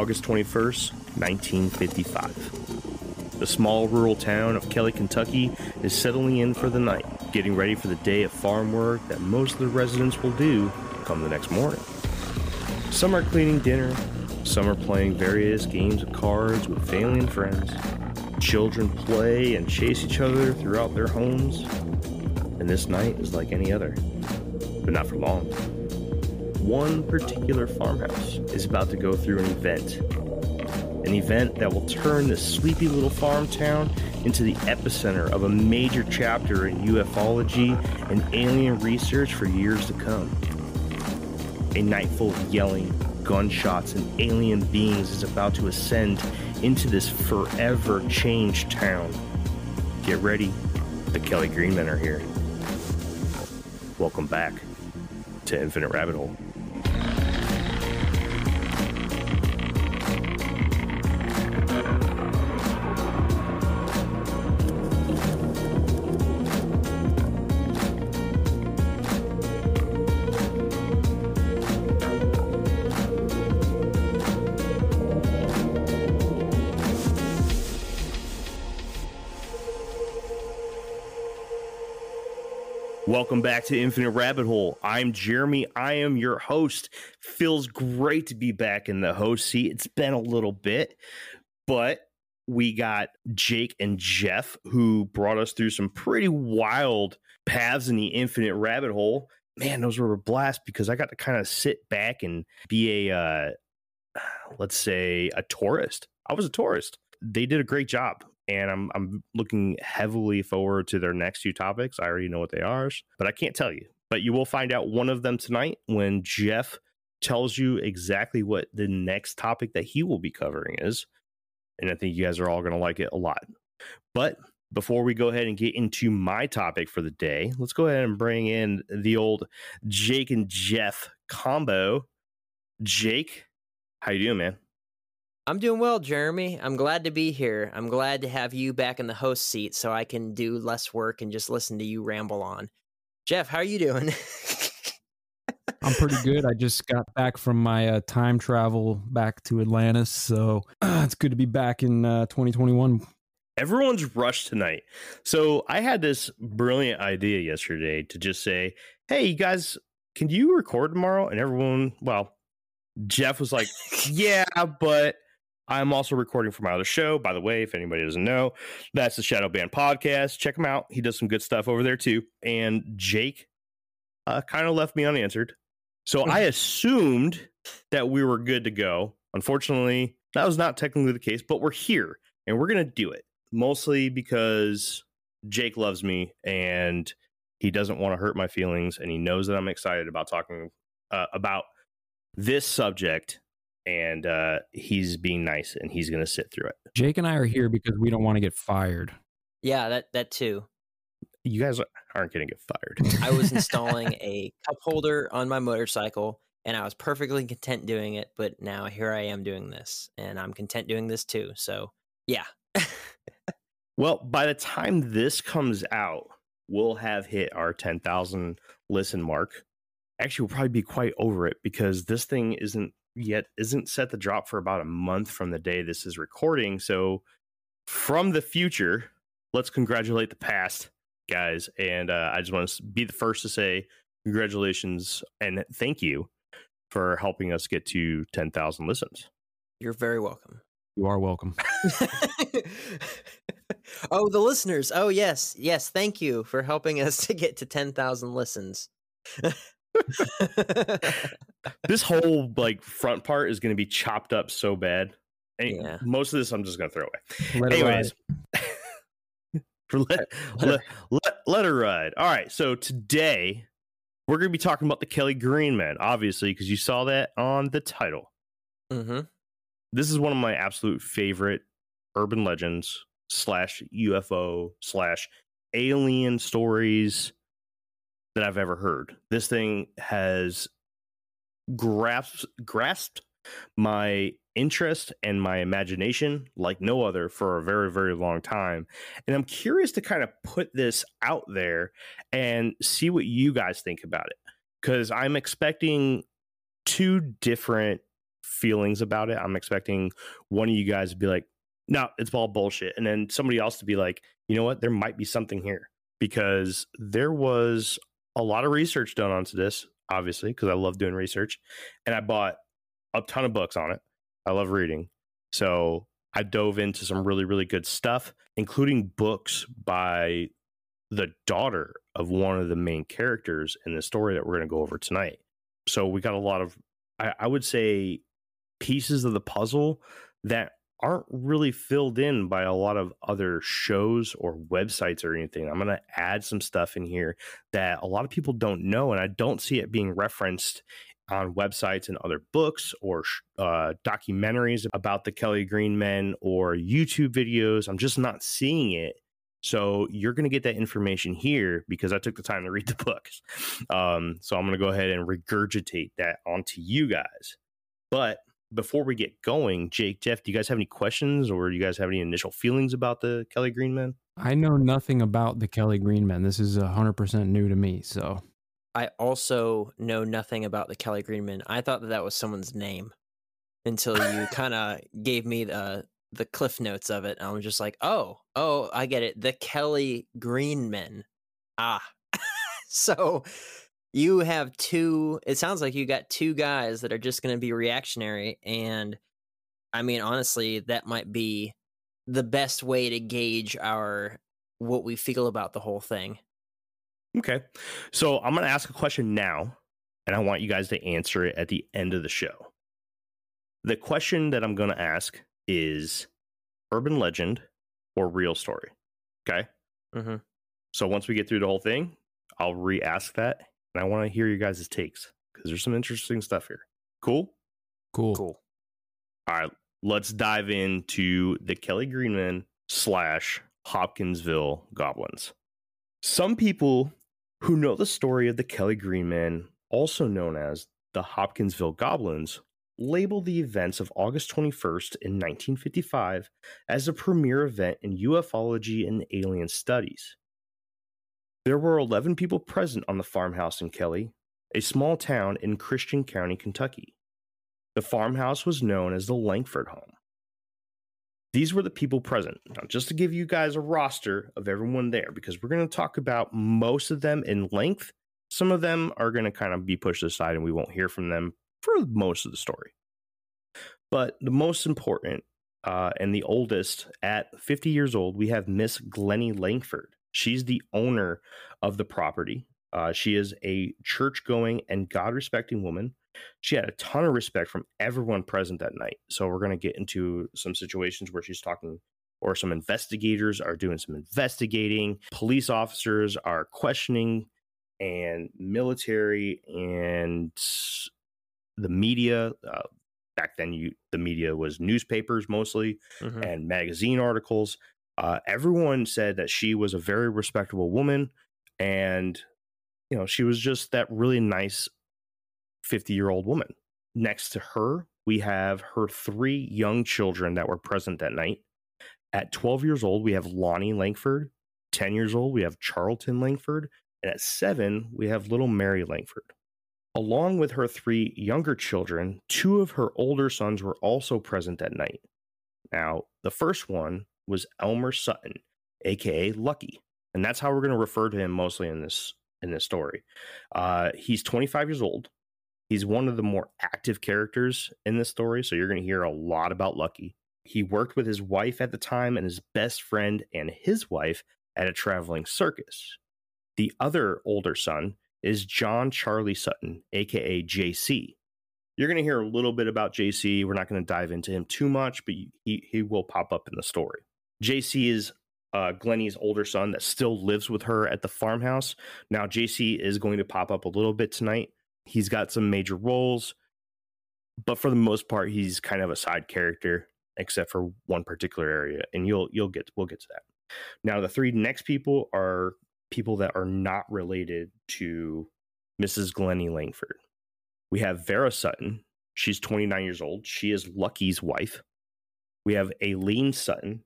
August 21st, 1955. The small rural town of Kelly, Kentucky is settling in for the night, getting ready for the day of farm work that most of the residents will do come the next morning. Some are cleaning dinner, some are playing various games of cards with family and friends. Children play and chase each other throughout their homes, and this night is like any other, but not for long. One particular farmhouse is about to go through an event. An event that will turn this sleepy little farm town into the epicenter of a major chapter in ufology and alien research for years to come. A night full of yelling, gunshots, and alien beings is about to ascend into this forever changed town. Get ready, the Kelly Greenmen are here. Welcome back to Infinite Rabbit Hole. To Infinite Rabbit Hole. I'm Jeremy. I am your host. Feels great to be back in the host seat. It's been a little bit, but we got Jake and Jeff who brought us through some pretty wild paths in the Infinite Rabbit Hole. Man, those were a blast because I got to kind of sit back and be a, uh, let's say, a tourist. I was a tourist. They did a great job and I'm I'm looking heavily forward to their next two topics. I already know what they are, but I can't tell you. But you will find out one of them tonight when Jeff tells you exactly what the next topic that he will be covering is. And I think you guys are all going to like it a lot. But before we go ahead and get into my topic for the day, let's go ahead and bring in the old Jake and Jeff combo. Jake, how you doing, man? I'm doing well, Jeremy. I'm glad to be here. I'm glad to have you back in the host seat so I can do less work and just listen to you ramble on. Jeff, how are you doing? I'm pretty good. I just got back from my uh, time travel back to Atlantis, so uh, it's good to be back in uh, 2021. Everyone's rushed tonight. So I had this brilliant idea yesterday to just say, "Hey, you guys, can you record tomorrow?" And everyone, well, Jeff was like, "Yeah, but." I'm also recording for my other show. By the way, if anybody doesn't know, that's the Shadow Band podcast. Check him out. He does some good stuff over there too. And Jake uh, kind of left me unanswered. So I assumed that we were good to go. Unfortunately, that was not technically the case, but we're here and we're going to do it mostly because Jake loves me and he doesn't want to hurt my feelings and he knows that I'm excited about talking uh, about this subject and uh, he's being nice and he's going to sit through it. Jake and I are here because we don't want to get fired. Yeah, that that too. You guys aren't going to get fired. I was installing a cup holder on my motorcycle and I was perfectly content doing it, but now here I am doing this and I'm content doing this too. So, yeah. well, by the time this comes out, we'll have hit our 10,000 listen mark. Actually, we'll probably be quite over it because this thing isn't yet isn't set to drop for about a month from the day this is recording. So from the future, let's congratulate the past, guys. And uh, I just want to be the first to say congratulations and thank you for helping us get to 10,000 listens. You're very welcome. You are welcome. oh, the listeners. Oh, yes. Yes. Thank you for helping us to get to 10,000 listens. this whole like front part is going to be chopped up so bad. And Yeah. most of this I'm just going to throw away. Let Anyways, let, let, let, let her ride. All right. So today we're going to be talking about the Kelly Green Man, obviously, because you saw that on the title. hmm This is one of my absolute favorite urban legends slash UFO slash alien stories that I've ever heard. This thing has grasped grasped my interest and my imagination like no other for a very very long time and i'm curious to kind of put this out there and see what you guys think about it because i'm expecting two different feelings about it. I'm expecting one of you guys to be like, no, it's all bullshit. And then somebody else to be like, you know what? There might be something here because there was a lot of research done onto this, obviously, because I love doing research. And I bought a ton of books on it. I love reading. So I dove into some really, really good stuff, including books by the daughter of one of the main characters in the story that we're going to go over tonight. So we got a lot of, I, I would say, pieces of the puzzle that aren't really filled in by a lot of other shows or websites or anything. I'm going to add some stuff in here that a lot of people don't know, and I don't see it being referenced on websites and other books or uh, documentaries about the Kelly Green men or YouTube videos. I'm just not seeing it. So you're going to get that information here because I took the time to read the books. Um, so I'm going to go ahead and regurgitate that onto you guys. But before we get going, Jake, Jeff, do you guys have any questions or do you guys have any initial feelings about the Kelly Green men? I know nothing about the Kelly Green men. This is 100% new to me. So I also know nothing about the Kelly Green men. I thought that that was someone's name until you kind of gave me the the cliff notes of it. I was just like, oh, oh, I get it. The Kelly Green men. Ah. so you have two it sounds like you got two guys that are just going to be reactionary and i mean honestly that might be the best way to gauge our what we feel about the whole thing. Okay. So i'm going to ask a question now and i want you guys to answer it at the end of the show. The question that i'm going to ask is urban legend or real story okay? Mm-hmm. so once we get through the whole thing i'll re-ask that and I want to hear you guys' takes because there's some interesting stuff here. Cool? Cool. Cool. All right, let's dive into the Kelly Greenman slash Hopkinsville goblins. Some people who know the story of the Kelly Greenman, also known as the Hopkinsville Goblins, label the events of August 21st in 1955 as a premier event in ufology and alien studies. There were 11 people present on the farmhouse in Kelly, a small town in Christian County, Kentucky. The farmhouse was known as the Langford home. These were the people present. Now, just to give you guys a roster of everyone there, because we're going to talk about most of them in length. Some of them are going to kind of be pushed aside and we won't hear from them for most of the story. But the most important uh, and the oldest, at 50 years old, we have Miss Glennie Langford. She's the owner of the property. Uh, she is a church going and God respecting woman. She had a ton of respect from everyone present that night. So we're going to get into some situations where she's talking, or some investigators are doing some investigating. Police officers are questioning, and military and the media. Uh, back then, you the media was newspapers mostly mm-hmm. and magazine articles. Uh, everyone said that she was a very respectable woman, and you know she was just that really nice fifty-year-old woman. Next to her, we have her three young children that were present that night. At twelve years old, we have Lonnie Langford. Ten years old, we have Charlton Langford, and at seven, we have little Mary Langford. Along with her three younger children, two of her older sons were also present that night. Now, the first one was Elmer Sutton, aka Lucky, and that's how we're going to refer to him mostly in this in this story. Uh, he's 25 years old. He's one of the more active characters in this story, so you're going to hear a lot about Lucky. He worked with his wife at the time and his best friend and his wife at a traveling circus. The other older son is John Charlie Sutton, aka JC. You're going to hear a little bit about JC. We're not going to dive into him too much, but he, he will pop up in the story. JC is uh, Glennie's older son that still lives with her at the farmhouse. Now, JC is going to pop up a little bit tonight. He's got some major roles, but for the most part, he's kind of a side character, except for one particular area, and you'll you'll get we'll get to that. Now, the three next people are people that are not related to Mrs. Glennie Langford. We have Vera Sutton. She's 29 years old. She is Lucky's wife. We have Aileen Sutton.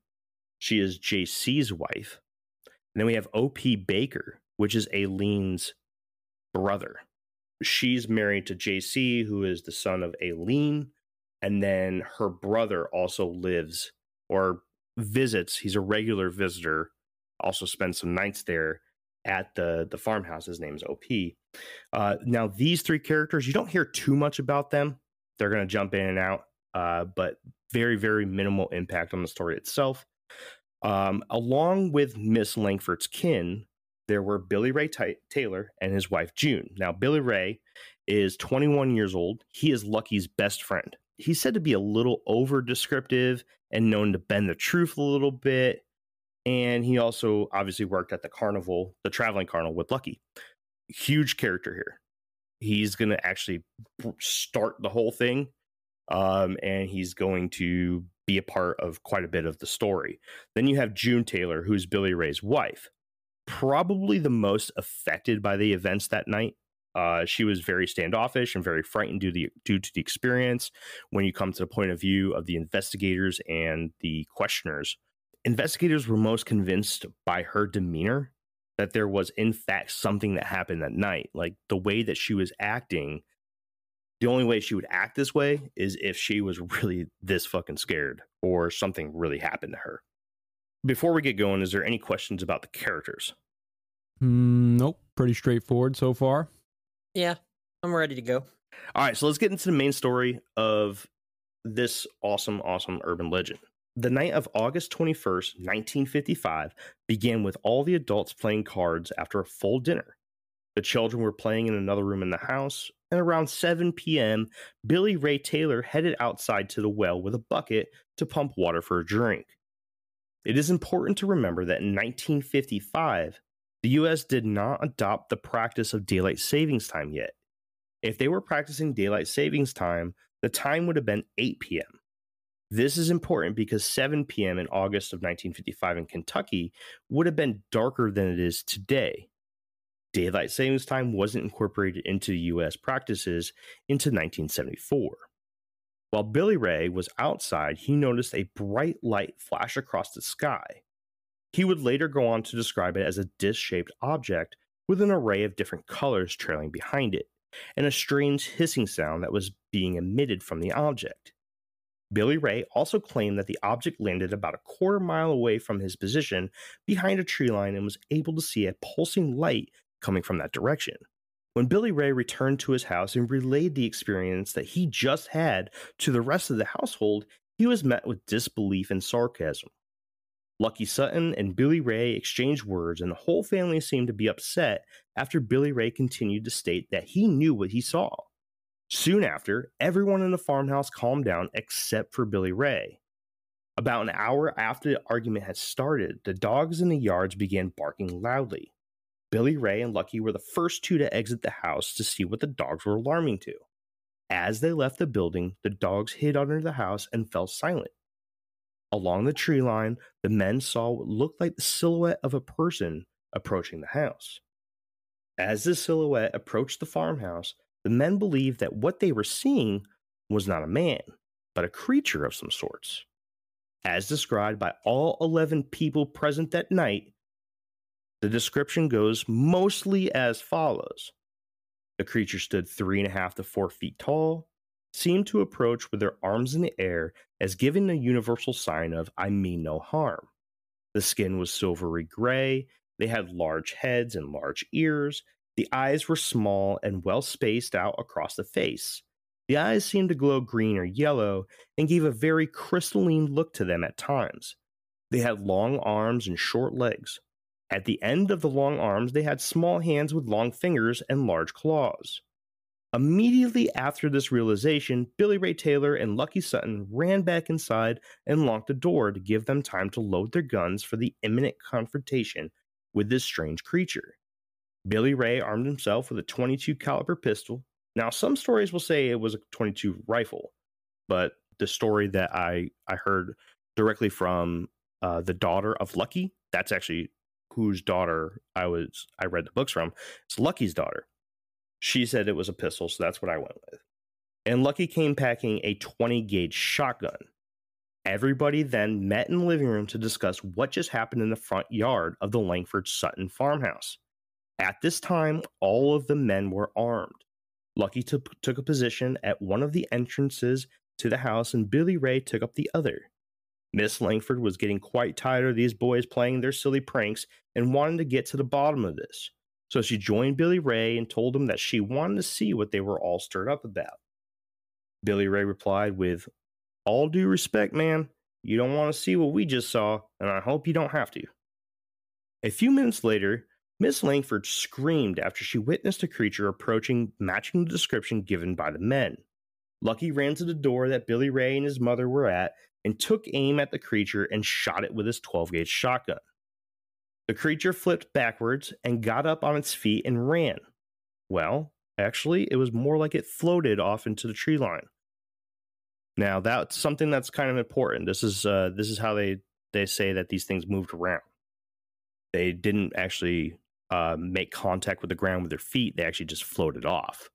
She is JC's wife. And then we have OP Baker, which is Aileen's brother. She's married to JC, who is the son of Aileen. And then her brother also lives or visits. He's a regular visitor, also spends some nights there at the, the farmhouse. His name is OP. Uh, now, these three characters, you don't hear too much about them. They're going to jump in and out, uh, but very, very minimal impact on the story itself. Um, along with Miss Langford's kin, there were Billy Ray T- Taylor and his wife June. Now, Billy Ray is 21 years old. He is Lucky's best friend. He's said to be a little over descriptive and known to bend the truth a little bit. And he also obviously worked at the carnival, the traveling carnival with Lucky. Huge character here. He's going to actually start the whole thing. Um, and he's going to be a part of quite a bit of the story. Then you have June Taylor, who's Billy Ray's wife probably the most affected by the events that night. Uh, she was very standoffish and very frightened due, the, due to the experience. When you come to the point of view of the investigators and the questioners, investigators were most convinced by her demeanor that there was, in fact, something that happened that night. Like the way that she was acting, the only way she would act this way is if she was really this fucking scared or something really happened to her before we get going, is there any questions about the characters? Mm, nope. Pretty straightforward so far. Yeah, I'm ready to go. All right, so let's get into the main story of this awesome, awesome urban legend. The night of August 21st, 1955, began with all the adults playing cards after a full dinner. The children were playing in another room in the house, and around 7 p.m., Billy Ray Taylor headed outside to the well with a bucket to pump water for a drink. It is important to remember that in 1955, the US did not adopt the practice of daylight savings time yet. If they were practicing daylight savings time, the time would have been 8 p.m. This is important because 7 p.m. in August of 1955 in Kentucky would have been darker than it is today. Daylight savings time wasn't incorporated into US practices into 1974. While Billy Ray was outside, he noticed a bright light flash across the sky. He would later go on to describe it as a disc shaped object with an array of different colors trailing behind it, and a strange hissing sound that was being emitted from the object. Billy Ray also claimed that the object landed about a quarter mile away from his position behind a tree line and was able to see a pulsing light coming from that direction. When Billy Ray returned to his house and relayed the experience that he just had to the rest of the household, he was met with disbelief and sarcasm. Lucky Sutton and Billy Ray exchanged words, and the whole family seemed to be upset after Billy Ray continued to state that he knew what he saw. Soon after, everyone in the farmhouse calmed down except for Billy Ray. About an hour after the argument had started, the dogs in the yards began barking loudly. Billy Ray and Lucky were the first two to exit the house to see what the dogs were alarming to. As they left the building, the dogs hid under the house and fell silent. Along the tree line, the men saw what looked like the silhouette of a person approaching the house. As the silhouette approached the farmhouse, the men believed that what they were seeing was not a man, but a creature of some sorts. As described by all 11 people present that night, the description goes mostly as follows The creature stood three and a half to four feet tall, seemed to approach with their arms in the air as giving the universal sign of, I mean no harm. The skin was silvery gray, they had large heads and large ears, the eyes were small and well spaced out across the face. The eyes seemed to glow green or yellow and gave a very crystalline look to them at times. They had long arms and short legs, at the end of the long arms, they had small hands with long fingers and large claws. Immediately after this realization, Billy Ray Taylor and Lucky Sutton ran back inside and locked the door to give them time to load their guns for the imminent confrontation with this strange creature. Billy Ray armed himself with a 22 caliber pistol. Now, some stories will say it was a 22 rifle, but the story that I I heard directly from uh, the daughter of Lucky, that's actually whose daughter I was I read the books from. It's Lucky's daughter. She said it was a pistol, so that's what I went with. And Lucky came packing a 20 gauge shotgun. Everybody then met in the living room to discuss what just happened in the front yard of the Langford Sutton farmhouse. At this time, all of the men were armed. Lucky t- took a position at one of the entrances to the house and Billy Ray took up the other. Miss Langford was getting quite tired of these boys playing their silly pranks and wanted to get to the bottom of this. So she joined Billy Ray and told him that she wanted to see what they were all stirred up about. Billy Ray replied with, All due respect, man, you don't want to see what we just saw, and I hope you don't have to. A few minutes later, Miss Langford screamed after she witnessed a creature approaching, matching the description given by the men. Lucky ran to the door that Billy Ray and his mother were at and took aim at the creature and shot it with his 12 gauge shotgun. The creature flipped backwards and got up on its feet and ran. Well, actually, it was more like it floated off into the tree line. Now, that's something that's kind of important. This is uh, this is how they they say that these things moved around. They didn't actually uh, make contact with the ground with their feet; they actually just floated off.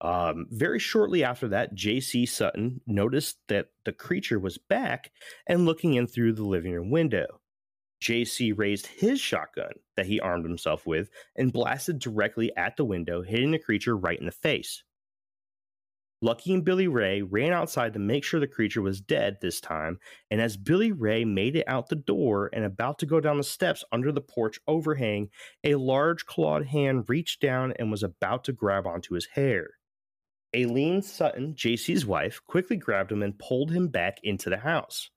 Um, very shortly after that, J.C. Sutton noticed that the creature was back and looking in through the living room window. J.C. raised his shotgun that he armed himself with and blasted directly at the window, hitting the creature right in the face. Lucky and Billy Ray ran outside to make sure the creature was dead this time, and as Billy Ray made it out the door and about to go down the steps under the porch overhang, a large clawed hand reached down and was about to grab onto his hair. Aileen Sutton, JC's wife, quickly grabbed him and pulled him back into the house.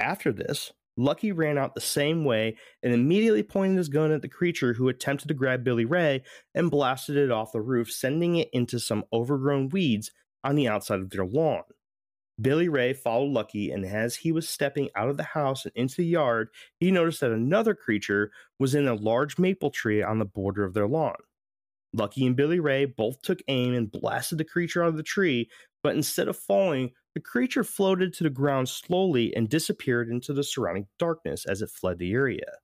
After this, Lucky ran out the same way and immediately pointed his gun at the creature who attempted to grab Billy Ray and blasted it off the roof, sending it into some overgrown weeds on the outside of their lawn. Billy Ray followed Lucky, and as he was stepping out of the house and into the yard, he noticed that another creature was in a large maple tree on the border of their lawn. Lucky and Billy Ray both took aim and blasted the creature out of the tree, but instead of falling, the creature floated to the ground slowly and disappeared into the surrounding darkness as it fled the area.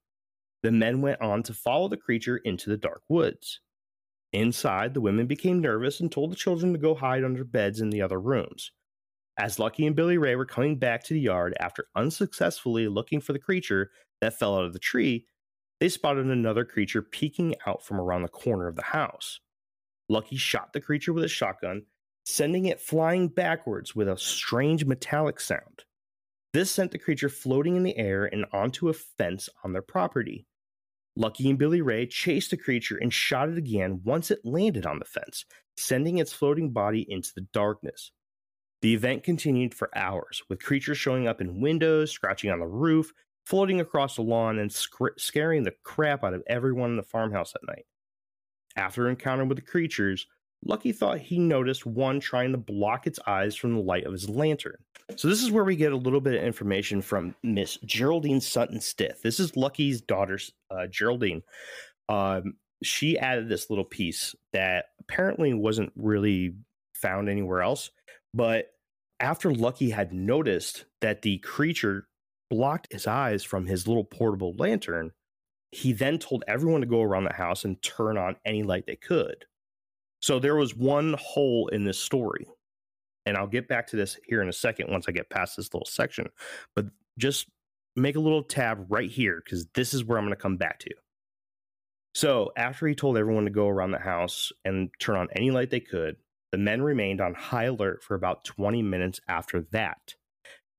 The men went on to follow the creature into the dark woods. Inside, the women became nervous and told the children to go hide under beds in the other rooms. As Lucky and Billy Ray were coming back to the yard after unsuccessfully looking for the creature that fell out of the tree, they spotted another creature peeking out from around the corner of the house. Lucky shot the creature with a shotgun, sending it flying backwards with a strange metallic sound. This sent the creature floating in the air and onto a fence on their property. Lucky and Billy Ray chased the creature and shot it again once it landed on the fence, sending its floating body into the darkness. The event continued for hours, with creatures showing up in windows, scratching on the roof, floating across the lawn and sc- scaring the crap out of everyone in the farmhouse at night. After an encounter with the creatures, Lucky thought he noticed one trying to block its eyes from the light of his lantern. So this is where we get a little bit of information from Miss Geraldine Sutton Stith. This is Lucky's daughter, uh, Geraldine. Um, she added this little piece that apparently wasn't really found anywhere else, but after Lucky had noticed that the creature blocked his eyes from his little portable lantern, he then told everyone to go around the house and turn on any light they could. So there was one hole in this story. And I'll get back to this here in a second once I get past this little section. But just make a little tab right here because this is where I'm going to come back to. So after he told everyone to go around the house and turn on any light they could, the men remained on high alert for about 20 minutes after that.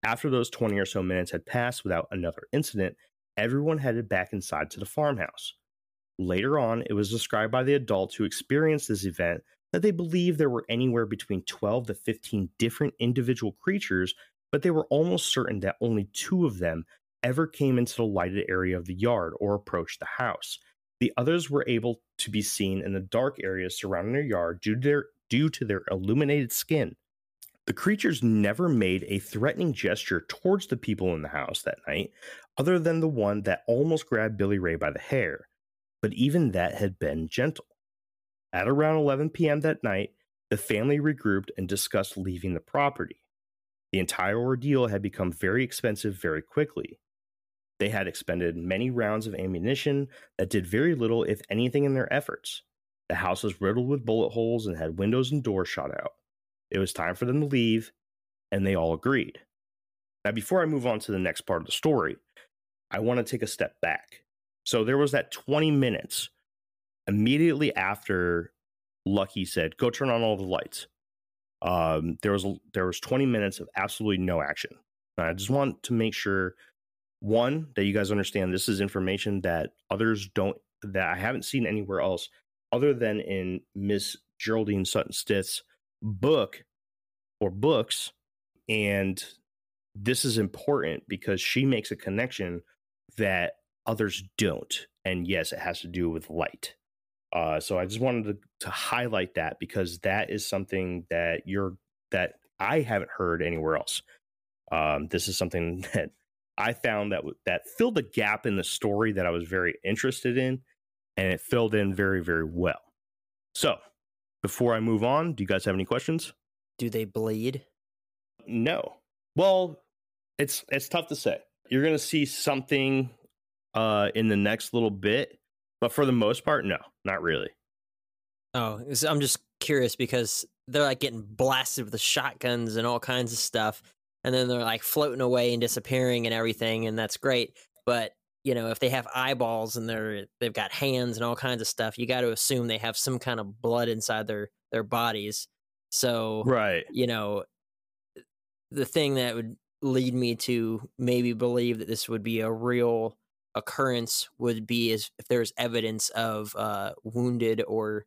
After those 20 or so minutes had passed without another incident, everyone headed back inside to the farmhouse. Later on, it was described by the adults who experienced this event that they believed there were anywhere between 12 to 15 different individual creatures, but they were almost certain that only two of them ever came into the lighted area of the yard or approached the house. The others were able to be seen in the dark areas surrounding their yard due to their, due to their illuminated skin. The creatures never made a threatening gesture towards the people in the house that night, other than the one that almost grabbed Billy Ray by the hair, but even that had been gentle. At around 11 p.m. that night, the family regrouped and discussed leaving the property. The entire ordeal had become very expensive very quickly. They had expended many rounds of ammunition that did very little, if anything, in their efforts. The house was riddled with bullet holes and had windows and doors shot out. It was time for them to leave, and they all agreed. Now, before I move on to the next part of the story, I want to take a step back. So there was that 20 minutes immediately after Lucky said, Go turn on all the lights. Um, there was there was 20 minutes of absolutely no action. And I just want to make sure one that you guys understand this is information that others don't that I haven't seen anywhere else other than in Miss Geraldine Sutton Stith's book or books. And this is important because she makes a connection that others don't. And yes, it has to do with light. Uh, so I just wanted to, to highlight that because that is something that you're that I haven't heard anywhere else. Um, this is something that I found that that filled a gap in the story that I was very interested in, and it filled in very very well. So before I move on, do you guys have any questions? Do they bleed? No. Well, it's it's tough to say. You're gonna see something uh in the next little bit, but for the most part, no, not really. Oh, I'm just curious because they're like getting blasted with the shotguns and all kinds of stuff, and then they're like floating away and disappearing and everything, and that's great. But you know, if they have eyeballs and they're they've got hands and all kinds of stuff, you got to assume they have some kind of blood inside their their bodies. So, right, you know, the thing that would lead me to maybe believe that this would be a real occurrence would be is if there's evidence of uh, wounded or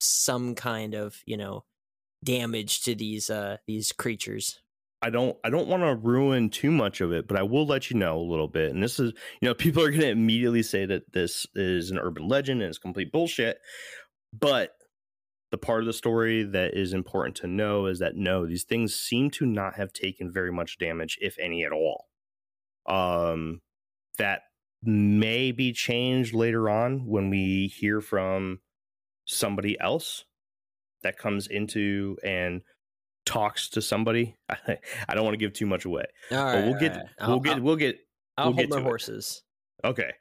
some kind of you know damage to these uh, these creatures. I don't I don't want to ruin too much of it, but I will let you know a little bit. And this is, you know, people are going to immediately say that this is an urban legend and it's complete bullshit. But the part of the story that is important to know is that no, these things seem to not have taken very much damage, if any at all. Um, that may be changed later on when we hear from somebody else that comes into and talks to somebody. I don't want to give too much away. All right, but we'll get right. we'll I'll, get I'll, we'll get I'll we'll hold get my to it. horses. Okay.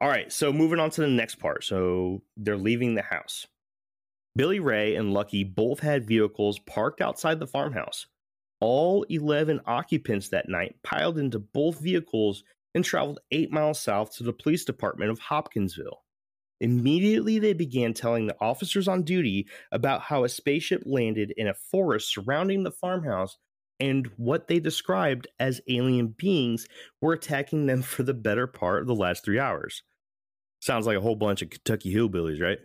All right. So moving on to the next part. So they're leaving the house. Billy Ray and Lucky both had vehicles parked outside the farmhouse. All 11 occupants that night piled into both vehicles and traveled eight miles south to the police department of Hopkinsville. Immediately, they began telling the officers on duty about how a spaceship landed in a forest surrounding the farmhouse and what they described as alien beings were attacking them for the better part of the last three hours. Sounds like a whole bunch of Kentucky hillbillies, right?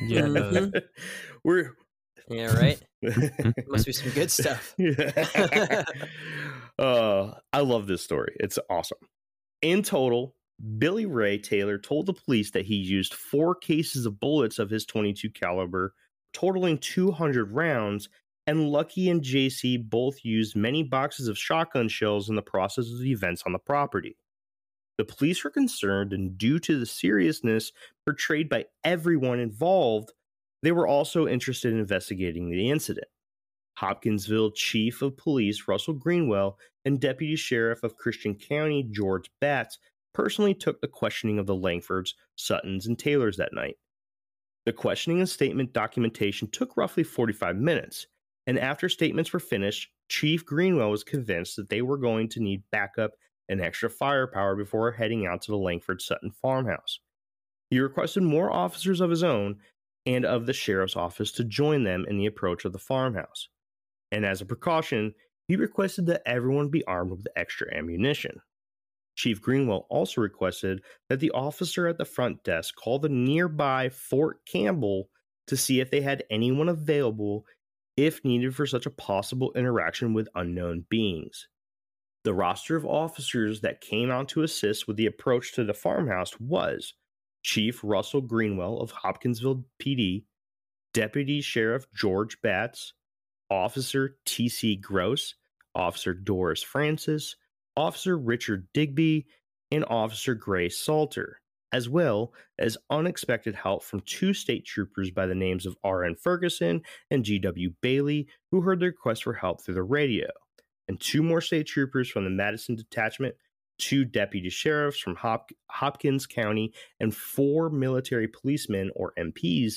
Yeah, it. Mhm. We're Yeah, right. Must be some good stuff. Yeah. uh, I love this story. It's awesome. In total, Billy Ray Taylor told the police that he used four cases of bullets of his 22 caliber, totaling 200 rounds, and Lucky and JC both used many boxes of shotgun shells in the process of the events on the property. The police were concerned, and due to the seriousness portrayed by everyone involved, they were also interested in investigating the incident. Hopkinsville Chief of Police Russell Greenwell and Deputy Sheriff of Christian County George Batts personally took the questioning of the Langfords, Suttons, and Taylors that night. The questioning and statement documentation took roughly 45 minutes, and after statements were finished, Chief Greenwell was convinced that they were going to need backup and extra firepower before heading out to the Langford Sutton farmhouse. He requested more officers of his own and of the sheriff's office to join them in the approach of the farmhouse. And as a precaution, he requested that everyone be armed with extra ammunition. Chief Greenwell also requested that the officer at the front desk call the nearby Fort Campbell to see if they had anyone available if needed for such a possible interaction with unknown beings. The roster of officers that came out to assist with the approach to the farmhouse was Chief Russell Greenwell of Hopkinsville PD, Deputy Sheriff George Batts, Officer T.C. Gross, Officer Doris Francis, Officer Richard Digby, and Officer Gray Salter, as well as unexpected help from two state troopers by the names of R.N. Ferguson and G.W. Bailey, who heard the request for help through the radio, and two more state troopers from the Madison Detachment, two deputy sheriffs from Hop- Hopkins County, and four military policemen or MPs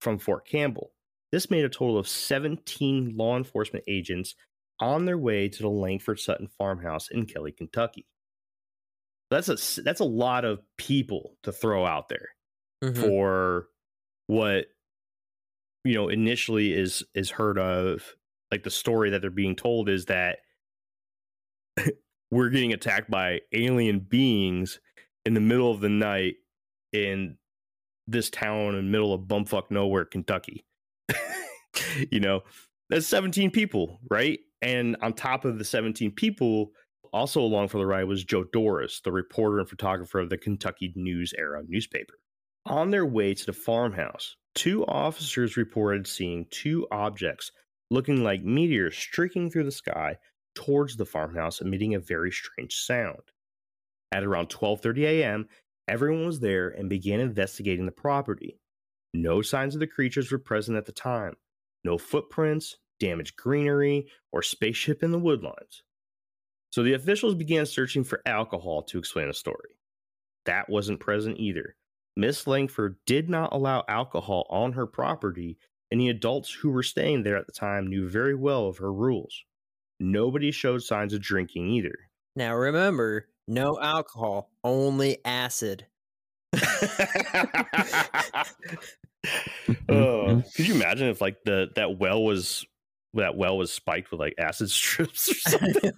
from Fort Campbell. This made a total of 17 law enforcement agents on their way to the Langford Sutton farmhouse in Kelly, Kentucky. That's a that's a lot of people to throw out there Mhm. for what you know initially is is heard of like the story that they're being told is that we're getting attacked by alien beings in the middle of the night in this town in the middle of bumfuck nowhere kentucky you know that's 17 people right and on top of the 17 people also along for the ride was joe doris the reporter and photographer of the kentucky new era newspaper on their way to the farmhouse two officers reported seeing two objects looking like meteors streaking through the sky towards the farmhouse emitting a very strange sound at around 12:30 a.m., everyone was there and began investigating the property. No signs of the creatures were present at the time. No footprints, damaged greenery, or spaceship in the woodlines. So the officials began searching for alcohol to explain the story. That wasn't present either. Miss Langford did not allow alcohol on her property, and the adults who were staying there at the time knew very well of her rules. Nobody showed signs of drinking either. Now remember, no alcohol, only acid. oh, could you imagine if like the that well was that well was spiked with like acid strips or oh something?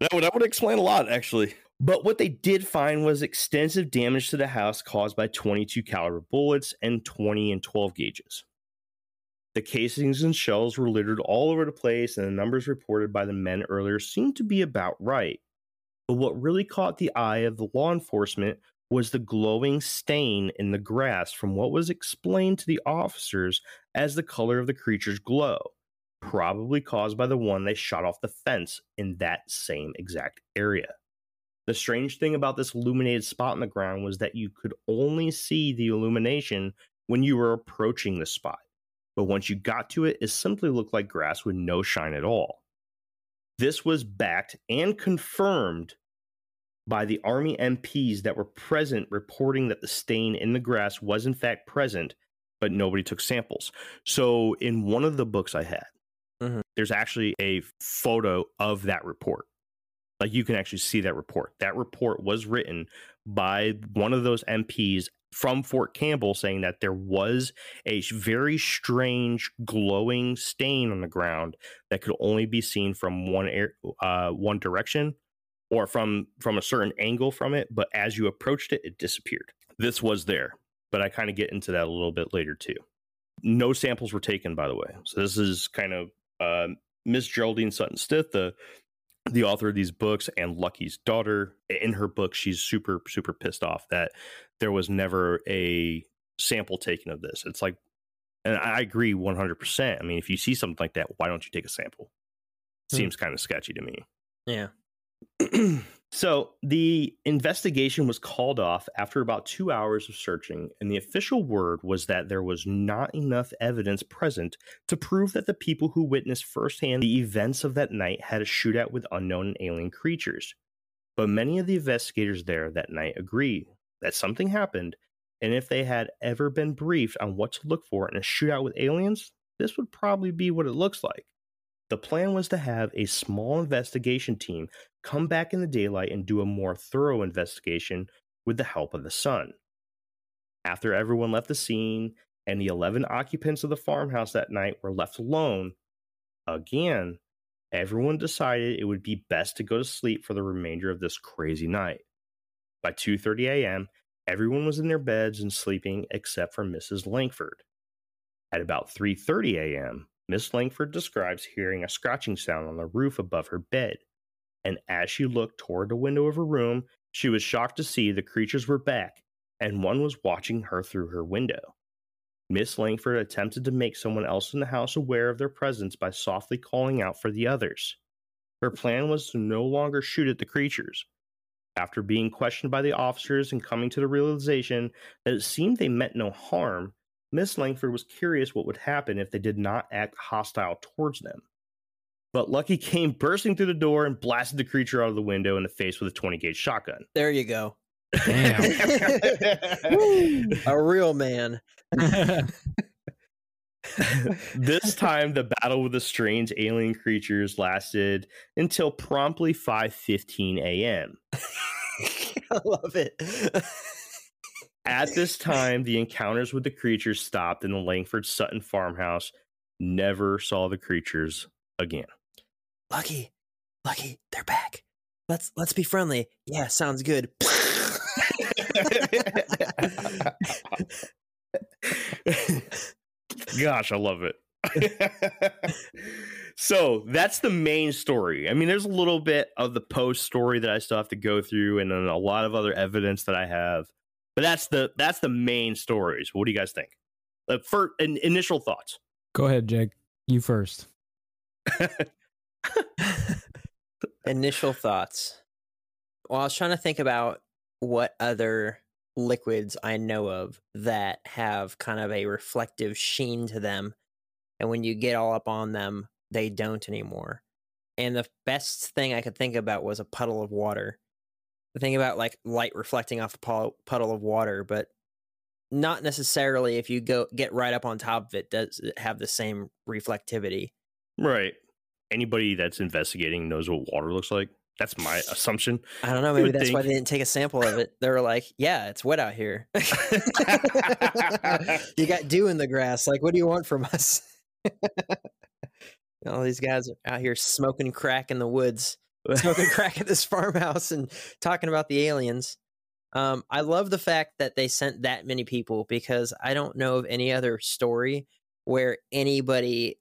that would that would explain a lot actually. But what they did find was extensive damage to the house caused by 22 caliber bullets and 20 and 12 gauges. The casings and shells were littered all over the place, and the numbers reported by the men earlier seemed to be about right. But what really caught the eye of the law enforcement was the glowing stain in the grass from what was explained to the officers as the color of the creature's glow, probably caused by the one they shot off the fence in that same exact area. The strange thing about this illuminated spot in the ground was that you could only see the illumination when you were approaching the spot but once you got to it, it simply looked like grass with no shine at all. This was backed and confirmed by the Army MPs that were present, reporting that the stain in the grass was in fact present, but nobody took samples. So, in one of the books I had, mm-hmm. there's actually a photo of that report. Like you can actually see that report. That report was written by one of those MPs from Fort Campbell saying that there was a very strange glowing stain on the ground that could only be seen from one air, uh, one direction or from from a certain angle from it but as you approached it it disappeared this was there but i kind of get into that a little bit later too no samples were taken by the way so this is kind of uh, miss geraldine sutton stith the the author of these books and Lucky's daughter. In her book, she's super, super pissed off that there was never a sample taken of this. It's like, and I agree 100%. I mean, if you see something like that, why don't you take a sample? Hmm. Seems kind of sketchy to me. Yeah. so the investigation was called off after about two hours of searching, and the official word was that there was not enough evidence present to prove that the people who witnessed firsthand the events of that night had a shootout with unknown alien creatures. But many of the investigators there that night agree that something happened, and if they had ever been briefed on what to look for in a shootout with aliens, this would probably be what it looks like. The plan was to have a small investigation team come back in the daylight and do a more thorough investigation with the help of the sun. After everyone left the scene and the 11 occupants of the farmhouse that night were left alone, again, everyone decided it would be best to go to sleep for the remainder of this crazy night. By 2:30 a.m., everyone was in their beds and sleeping except for Mrs. Langford. At about 3:30 a.m., Miss Langford describes hearing a scratching sound on the roof above her bed, and as she looked toward the window of her room, she was shocked to see the creatures were back and one was watching her through her window. Miss Langford attempted to make someone else in the house aware of their presence by softly calling out for the others. Her plan was to no longer shoot at the creatures. After being questioned by the officers and coming to the realization that it seemed they meant no harm, Miss Langford was curious what would happen if they did not act hostile towards them. But Lucky came bursting through the door and blasted the creature out of the window in the face with a 20 gauge shotgun. There you go. Damn. a real man. this time the battle with the strange alien creatures lasted until promptly 5:15 a.m. I love it. At this time, the encounters with the creatures stopped in the Langford Sutton farmhouse. Never saw the creatures again. Lucky, Lucky, they're back. Let's let's be friendly. Yeah, sounds good. Gosh, I love it. so that's the main story. I mean, there's a little bit of the post story that I still have to go through, and then a lot of other evidence that I have. But that's the that's the main stories. What do you guys think? Uh, the first in, initial thoughts. Go ahead, Jake. You first. initial thoughts. Well, I was trying to think about what other liquids I know of that have kind of a reflective sheen to them. And when you get all up on them, they don't anymore. And the best thing I could think about was a puddle of water. The thing about like light reflecting off a puddle of water, but not necessarily if you go get right up on top of it does it have the same reflectivity. Right. Anybody that's investigating knows what water looks like. That's my assumption. I don't know. Maybe that's think. why they didn't take a sample of it. They were like, "Yeah, it's wet out here. you got dew in the grass. Like, what do you want from us?" All these guys are out here smoking crack in the woods, smoking crack at this farmhouse, and talking about the aliens. Um, I love the fact that they sent that many people because I don't know of any other story where anybody,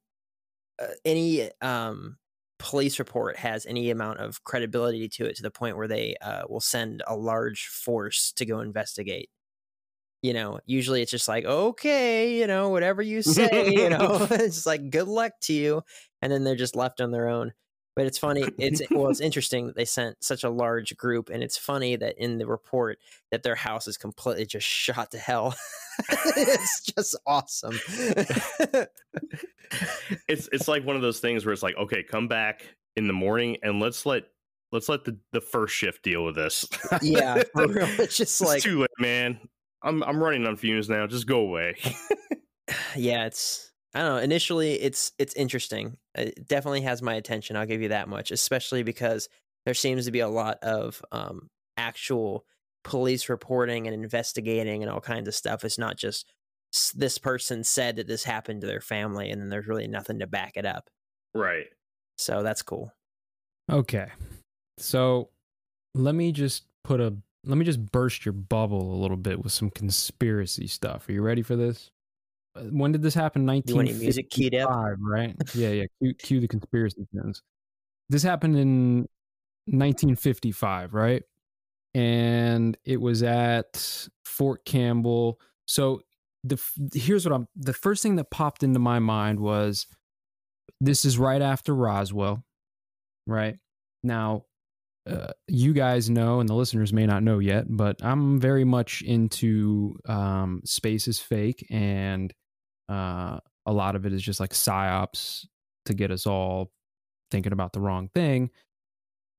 uh, any um, police report has any amount of credibility to it to the point where they uh, will send a large force to go investigate. You know, usually it's just like, okay, you know, whatever you say, you know, it's like, good luck to you. And then they're just left on their own. But it's funny. It's well, it's interesting that they sent such a large group, and it's funny that in the report that their house is completely just shot to hell. it's just awesome. it's it's like one of those things where it's like, okay, come back in the morning and let's let let's let the, the first shift deal with this. yeah. It's just like it's too late, man. I'm I'm running on fumes now. Just go away. yeah, it's I don't know. Initially, it's it's interesting. It definitely has my attention. I'll give you that much, especially because there seems to be a lot of um, actual police reporting and investigating and all kinds of stuff. It's not just this person said that this happened to their family, and then there's really nothing to back it up. Right. So that's cool. Okay. So let me just put a let me just burst your bubble a little bit with some conspiracy stuff. Are you ready for this? When did this happen? Nineteen music keyed up, right? yeah, yeah. Cue, cue the conspiracy fans. This happened in 1955, right? And it was at Fort Campbell. So the here's what I'm. The first thing that popped into my mind was, this is right after Roswell, right? Now, uh, you guys know, and the listeners may not know yet, but I'm very much into um, space is fake and uh, a lot of it is just like psyops to get us all thinking about the wrong thing.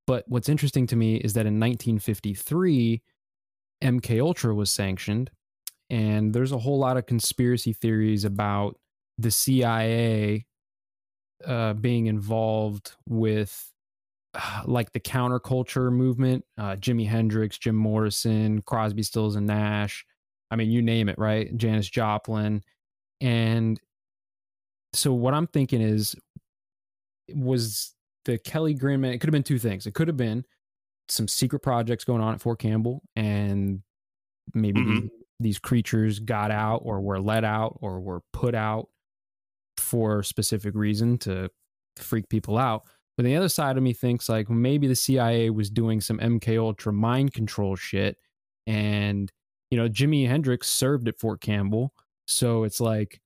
But what's interesting to me is that in 1953, MK Ultra was sanctioned, and there's a whole lot of conspiracy theories about the CIA uh, being involved with uh, like the counterculture movement, uh, Jimi Hendrix, Jim Morrison, Crosby, Stills and Nash. I mean, you name it, right? Janis Joplin. And so what I'm thinking is was the Kelly Green Men, it could have been two things. It could have been some secret projects going on at Fort Campbell and maybe mm-hmm. these, these creatures got out or were let out or were put out for a specific reason to freak people out. But the other side of me thinks like maybe the CIA was doing some MK Ultra mind control shit and you know Jimi Hendrix served at Fort Campbell so it's like,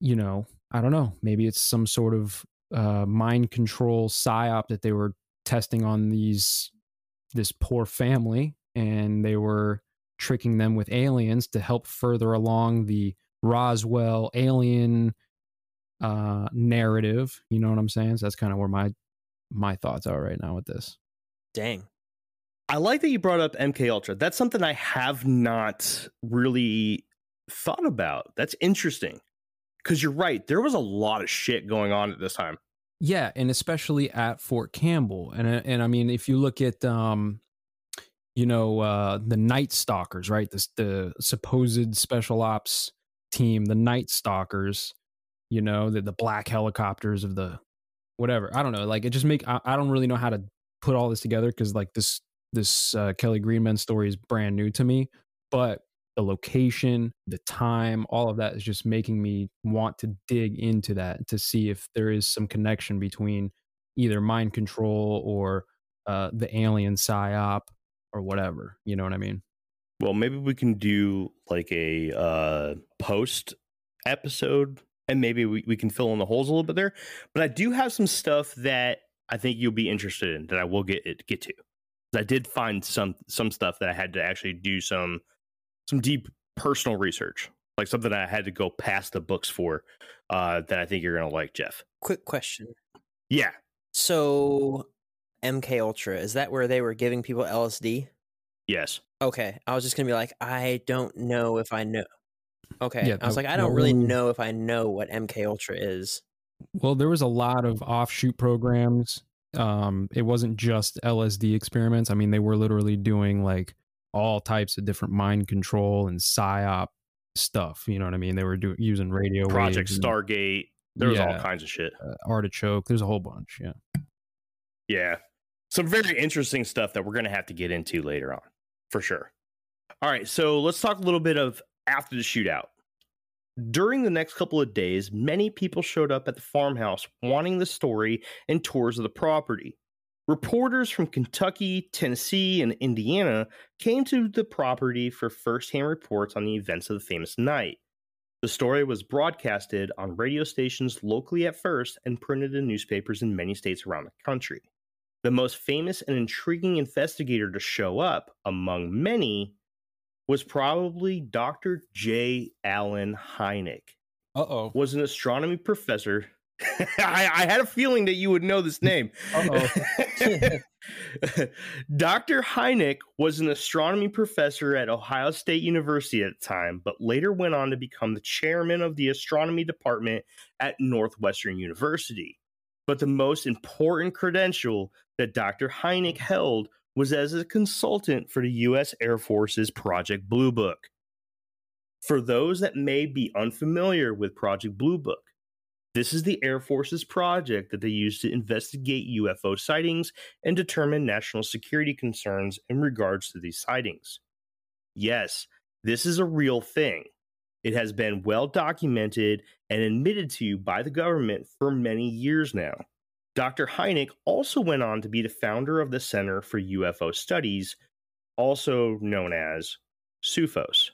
you know, I don't know. Maybe it's some sort of uh, mind control psyop that they were testing on these this poor family, and they were tricking them with aliens to help further along the Roswell alien uh, narrative. You know what I'm saying? So that's kind of where my my thoughts are right now with this. Dang. I like that you brought up MK Ultra. That's something I have not really thought about. That's interesting. Because you're right. There was a lot of shit going on at this time. Yeah, and especially at Fort Campbell. And uh, and I mean, if you look at um, you know, uh, the Night Stalkers, right? This the supposed special ops team, the Night Stalkers. You know, the the black helicopters of the whatever. I don't know. Like it just make I, I don't really know how to put all this together because like this this uh, Kelly Green Men story is brand new to me, but the location, the time, all of that is just making me want to dig into that to see if there is some connection between either mind control or uh, the alien psyop or whatever. You know what I mean? Well, maybe we can do like a uh, post episode and maybe we, we can fill in the holes a little bit there. But I do have some stuff that I think you'll be interested in that I will get get to. I did find some some stuff that I had to actually do some some deep personal research, like something I had to go past the books for. Uh, that I think you're gonna like, Jeff. Quick question. Yeah. So, MK Ultra is that where they were giving people LSD? Yes. Okay, I was just gonna be like, I don't know if I know. Okay, Yeah, I was the- like, I don't really whole- know if I know what MK Ultra is. Well, there was a lot of offshoot programs. Um, it wasn't just LSD experiments. I mean, they were literally doing like all types of different mind control and psyop stuff. You know what I mean? They were doing using radio Project Stargate. There was all kinds of shit. uh, artichoke. There's a whole bunch. Yeah. Yeah. Some very interesting stuff that we're going to have to get into later on, for sure. All right. So let's talk a little bit of after the shootout. During the next couple of days, many people showed up at the farmhouse wanting the story and tours of the property. Reporters from Kentucky, Tennessee, and Indiana came to the property for firsthand reports on the events of the famous night. The story was broadcasted on radio stations locally at first and printed in newspapers in many states around the country. The most famous and intriguing investigator to show up, among many, was probably Dr. J. Allen Hynek. Uh oh. Was an astronomy professor. I, I had a feeling that you would know this name. Dr. Hynek was an astronomy professor at Ohio State University at the time, but later went on to become the chairman of the astronomy department at Northwestern University. But the most important credential that Dr. Hynek held was as a consultant for the U.S. Air Force's Project Blue Book. For those that may be unfamiliar with Project Blue Book, this is the Air Force's project that they use to investigate UFO sightings and determine national security concerns in regards to these sightings. Yes, this is a real thing. It has been well documented and admitted to by the government for many years now. Dr. Hynek also went on to be the founder of the Center for UFO Studies, also known as CUFOS.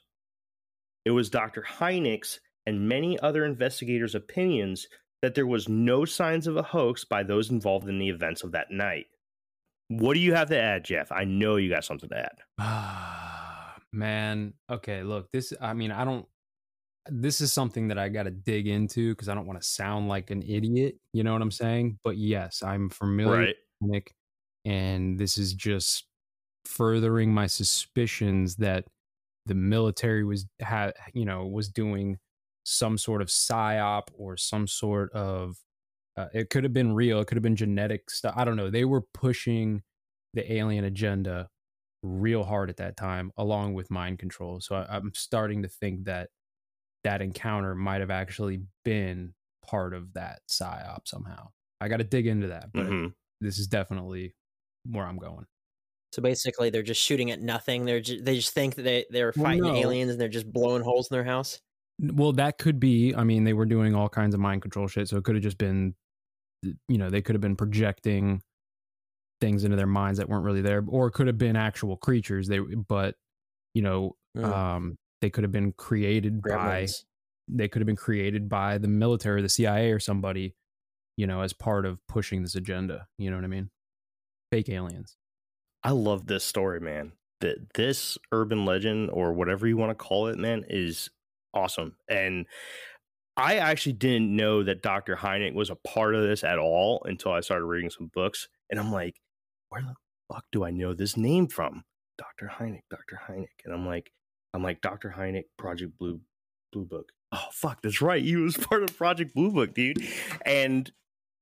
It was Dr. Hynek's and many other investigators' opinions that there was no signs of a hoax by those involved in the events of that night. What do you have to add, Jeff? I know you got something to add. Ah, man. Okay, look, this I mean, I don't this is something that I got to dig into because I don't want to sound like an idiot, you know what I'm saying? But yes, I'm familiar Right. with Hynek and this is just furthering my suspicions that the military was had, you know, was doing some sort of psyop or some sort of uh, it could have been real, it could have been genetic stuff. I don't know. They were pushing the alien agenda real hard at that time, along with mind control. So I, I'm starting to think that that encounter might have actually been part of that psyop somehow. I got to dig into that, but Mhm. this is definitely where I'm going. So basically, they're just shooting at nothing. They're ju- they just think that they they're Well, fighting no. aliens and they're just blowing holes in their house. Well, that could be. I mean, they were doing all kinds of mind control shit, so it could have just been, you know, they could have been projecting things into their minds that weren't really there, or it could have been actual creatures. They, but you know, Mm. um, they could have been created by. They could have been created by the military, the CIA, or somebody, you know, as part of pushing this agenda. You know what I mean? Fake aliens. I love this story, man. That this urban legend or whatever you want to call it, man, is awesome. And I actually didn't know that Dr. Hynek was a part of this at all until I started reading some books. And I'm like, where the fuck do I know this name from? Dr. Hynek, Dr. Hynek. And I'm like, I'm like, Dr. Hynek, Project Blue Blue Book. Oh fuck, that's right. He was part of Project Blue Book, dude. And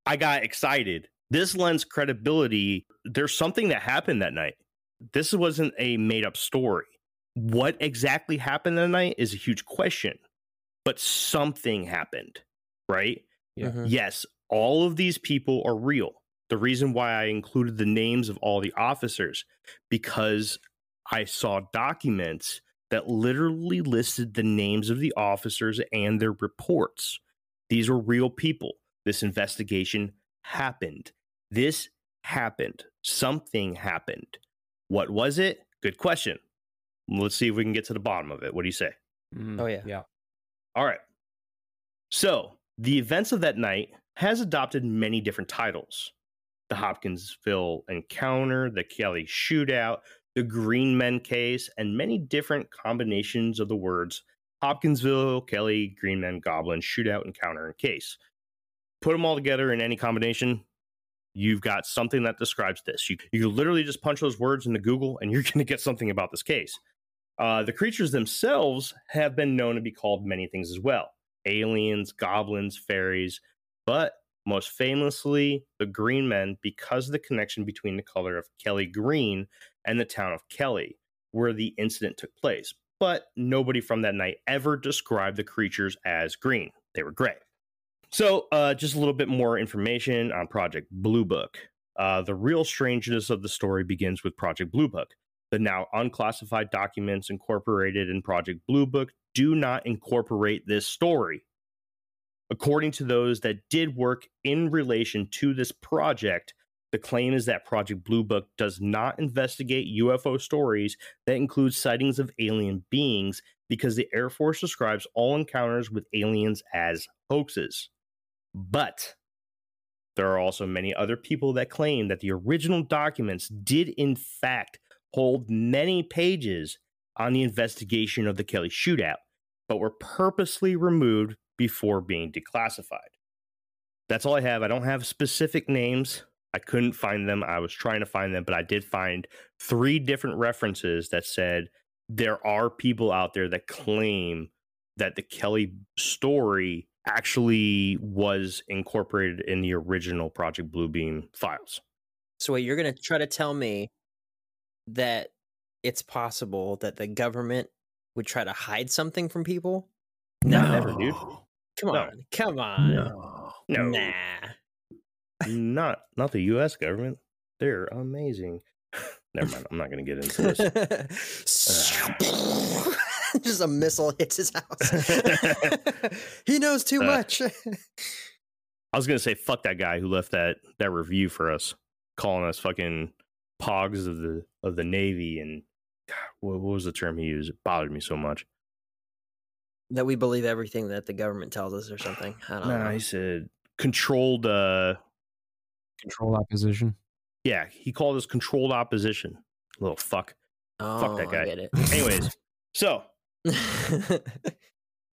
I got excited. This lends credibility. There's something that happened that night. this wasn't a made up story. What exactly happened that night is a huge question, but something happened, right? Yeah. Mhm. Yes, all of these people are real. The reason why I included the names of all the officers because I saw documents that literally listed the names of the officers and their reports. These were real people. This investigation happened. This happened. Something happened. What was it? Good question. Let's see if we can get to the bottom of it. What do you say? Mm, Oh, yeah. Yeah. All right. So, the events of that night has adopted many different titles. The Hopkinsville encounter, the Kelly shootout, the Green Men case, and many different combinations of the words Hopkinsville, Kelly, Green Men, Goblin, shootout, encounter, and case. Put them all together in any combination, you've got something that describes this. You, you literally just punch those words into Google and you're going to get something about this case. Uh, the creatures themselves have been known to be called many things as well aliens, goblins, fairies, but most famously, the Green Men, because of the connection between the color of Kelly Green and the town of Kelly, where the incident took place. But nobody from that night ever described the creatures as green, they were gray. So, uh, just a little bit more information on Project Blue Book. Uh, the real strangeness of the story begins with Project Blue Book. The now unclassified documents incorporated in Project Blue Book do not incorporate this story. According to those that did work in relation to this project, the claim is that Project Blue Book does not investigate UFO stories that include sightings of alien beings because the Air Force describes all encounters with aliens as hoaxes. But there are also many other people that claim that the original documents did, in fact, hold many pages on the investigation of the Kelly shootout, but were purposely removed before being declassified. That's all I have. I don't have specific names. I couldn't find them. I was trying to find them, but I did find three different references that said there are people out there that claim that the Kelly story actually was incorporated in the original Project Bluebeam files. So wait, you're gonna try to tell me that it's possible that the government would try to hide something from people? No, never, dude. Come No. on, come on. No, no, Nah. not not the U.S. government. They're amazing. Never mind. I'm not going to get into this. Just a missile hits his house. he knows too Uh, much. I was going to say fuck that guy who left that that review for us, calling us fucking pogs of the of the Navy and God, what, what was the term he used? It bothered me so much. that we believe everything that the government tells us or something. I don't Nah, know. he said controlled. uh Control opposition. Yeah, he called us controlled opposition. Little fuck. Oh, that guy. I get it. Anyways, so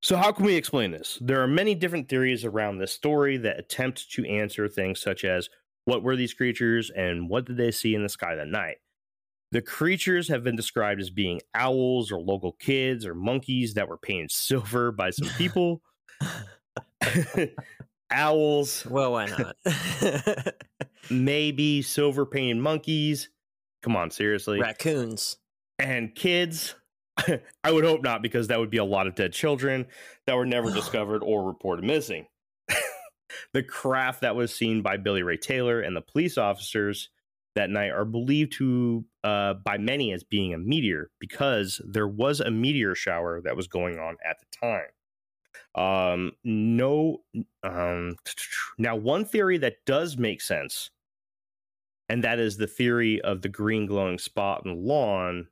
So, how can we explain this? There are many different theories around this story that attempt to answer things such as what were these creatures and what did they see in the sky that night? The creatures have been described as being owls or local kids or monkeys that were painted silver by some people. owls, well, why not? maybe silver painted monkeys. Come on, seriously. Raccoons. and kids i would hope not because that would be a lot of dead children that were never discovered or reported missing the craft that was seen by billy ray taylor and the police officers that night are believed to uh, by many as being a meteor because there was a meteor shower that was going on at the time um no um now one theory that does make sense and that is the theory of the green glowing spot on the lawn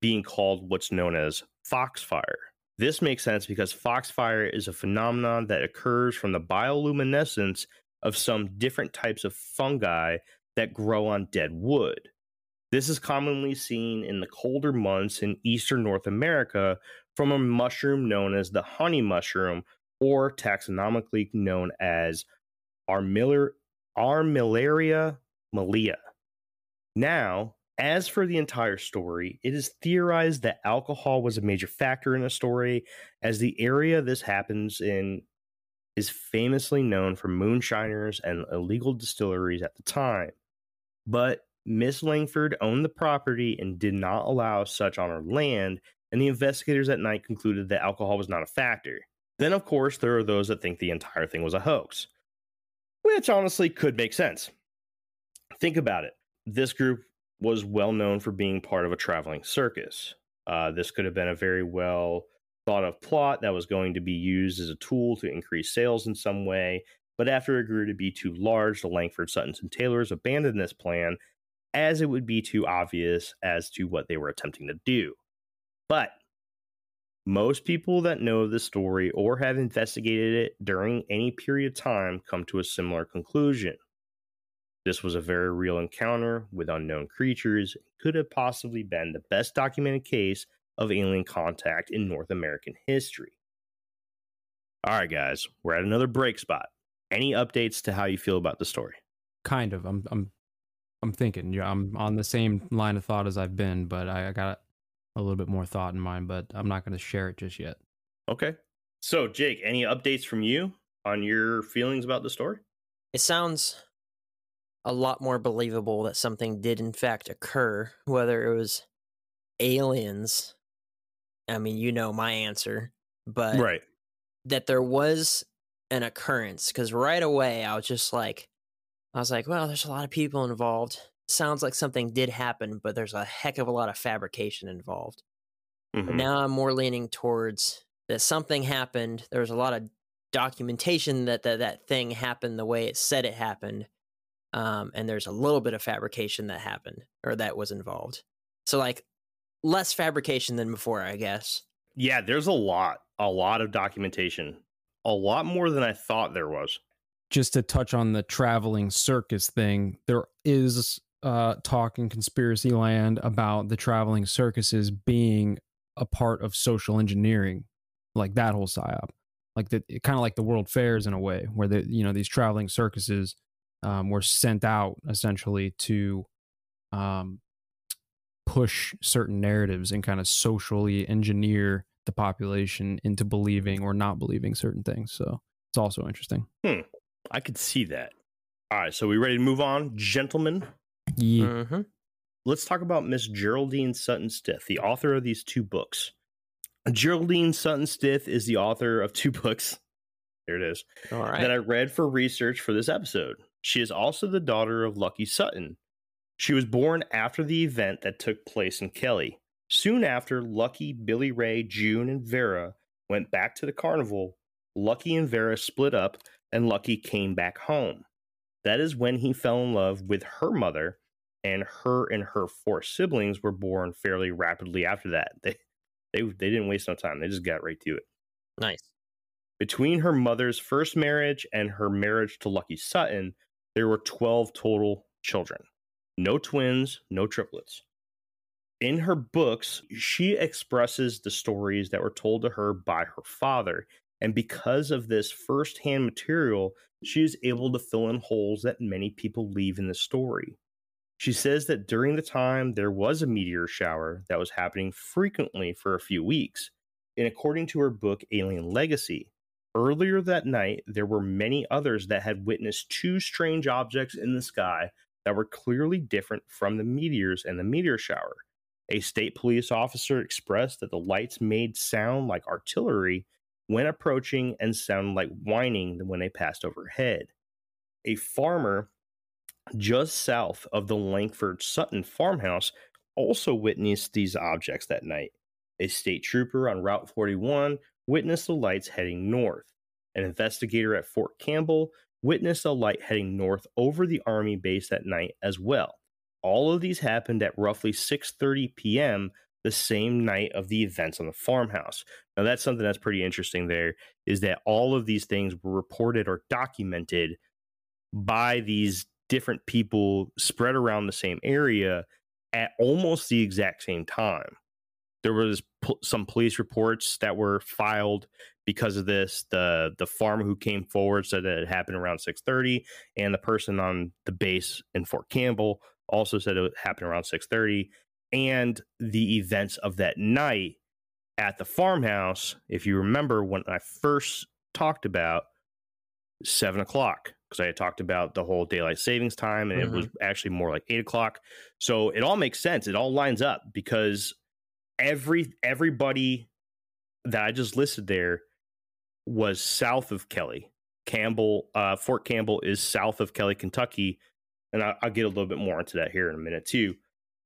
being called what's known as foxfire. This makes sense because foxfire is a phenomenon that occurs from the bioluminescence of some different types of fungi that grow on dead wood. This is commonly seen in the colder months in eastern North America from a mushroom known as the honey mushroom, or taxonomically known as Armillaria mellea. Now, as for the entire story, it is theorized that alcohol was a major factor in the story, as the area this happens in is famously known for moonshiners and illegal distilleries at the time. But Miss Langford owned the property and did not allow such on her land, and the investigators at night concluded that alcohol was not a factor. Then, of course, there are those that think the entire thing was a hoax, which honestly could make sense. Think about it. This group was well known for being part of a traveling circus. Uh, this could have been a very well thought of plot that was going to be used as a tool to increase sales in some way. But after it grew to be too large, the Langford, Suttons, and Taylors abandoned this plan as it would be too obvious as to what they were attempting to do. But most people that know the story or have investigated it during any period of time come to a similar conclusion. This was a very real encounter with unknown creatures and could have possibly been the best documented case of alien contact in North American history. All right, guys, we're at another break spot. Any updates to how you feel about the story? Kind of. I'm I'm I'm thinking. Yeah, I'm on the same line of thought as I've been, but I, I got a little bit more thought in mind, but I'm not going to share it just yet. Okay. So, Jake, any updates from you on your feelings about the story? It sounds a lot more believable that something did in fact occur, whether it was aliens. I mean, you know my answer, but right. that there was an occurrence because right away I was just like, I was like, well, there's a lot of people involved. Sounds like something did happen, but there's a heck of a lot of fabrication involved. Mhm. Now I'm more leaning towards that something happened. There was a lot of documentation that that, that thing happened the way it said it happened. Um, and there's a little bit of fabrication that happened or that was involved. So like less fabrication than before, I guess. Yeah, there's a lot, a lot of documentation, a lot more than I thought there was. Just to touch on the traveling circus thing, there is uh, talk in conspiracy land about the traveling circuses being a part of social engineering, like that whole psyop, like the kind of like the world fairs in a way, where the you know these traveling circuses um, were sent out essentially to um, push certain narratives and kind of socially engineer the population into believing or not believing certain things. So it's also interesting. I could see that. All right, so we ready to move on, gentlemen? Yeah. hmm Let's talk about Miss Geraldine Sutton Stith, the author of these two books. Geraldine Sutton Stith is the author of two books. There it is. All right. that I read for research for this episode. She is also the daughter of Lucky Sutton. She was born after the event that took place in Kelly. Soon after, Lucky, Billy Ray, June, and Vera went back to the carnival. Lucky and Vera split up, and Lucky came back home. That is when he fell in love with her mother, and her and her four siblings were born fairly rapidly after that. They they, they didn't waste no time. They just got right to it. nice. Between her mother's first marriage and her marriage to Lucky Sutton, there were 12 total children. No twins, no triplets. In her books, she expresses the stories that were told to her by her father. And because of this firsthand material, she is able to fill in holes that many people leave in the story. She says that during the time there was a meteor shower that was happening frequently for a few weeks. And according to her book, Alien Legacy, Earlier that night, there were many others that had witnessed two strange objects in the sky that were clearly different from the meteors and the meteor shower. A state police officer expressed that the lights made sound like artillery when approaching and sounded like whining when they passed overhead. A farmer just south of the Langford Sutton farmhouse also witnessed these objects that night. A state trooper on Route 41 witnessed the lights heading north. An investigator at Fort Campbell witnessed a light heading north over the army base that night as well. All of these happened at roughly 6:30 p.m. the same night of the events on the farmhouse. Now that's something that's pretty interesting there is that all of these things were reported or documented by these different people spread around the same area at almost the exact same time there was po- some police reports that were filed because of this the the farmer who came forward said that it happened around 6:30 and the person on the base in Fort Campbell also said it happened around 6:30 and the events of that night at the farmhouse if you remember when I first talked about seven o'clock because I had talked about the whole daylight savings time and Mhm. it was actually more like eight o'clock. So it all makes sense. It all lines up because every everybody that I just listed there was south of Kelly. Campbell, uh, Fort Campbell is south of Kelly, Kentucky, and I, I'll get a little bit more into that here in a minute too.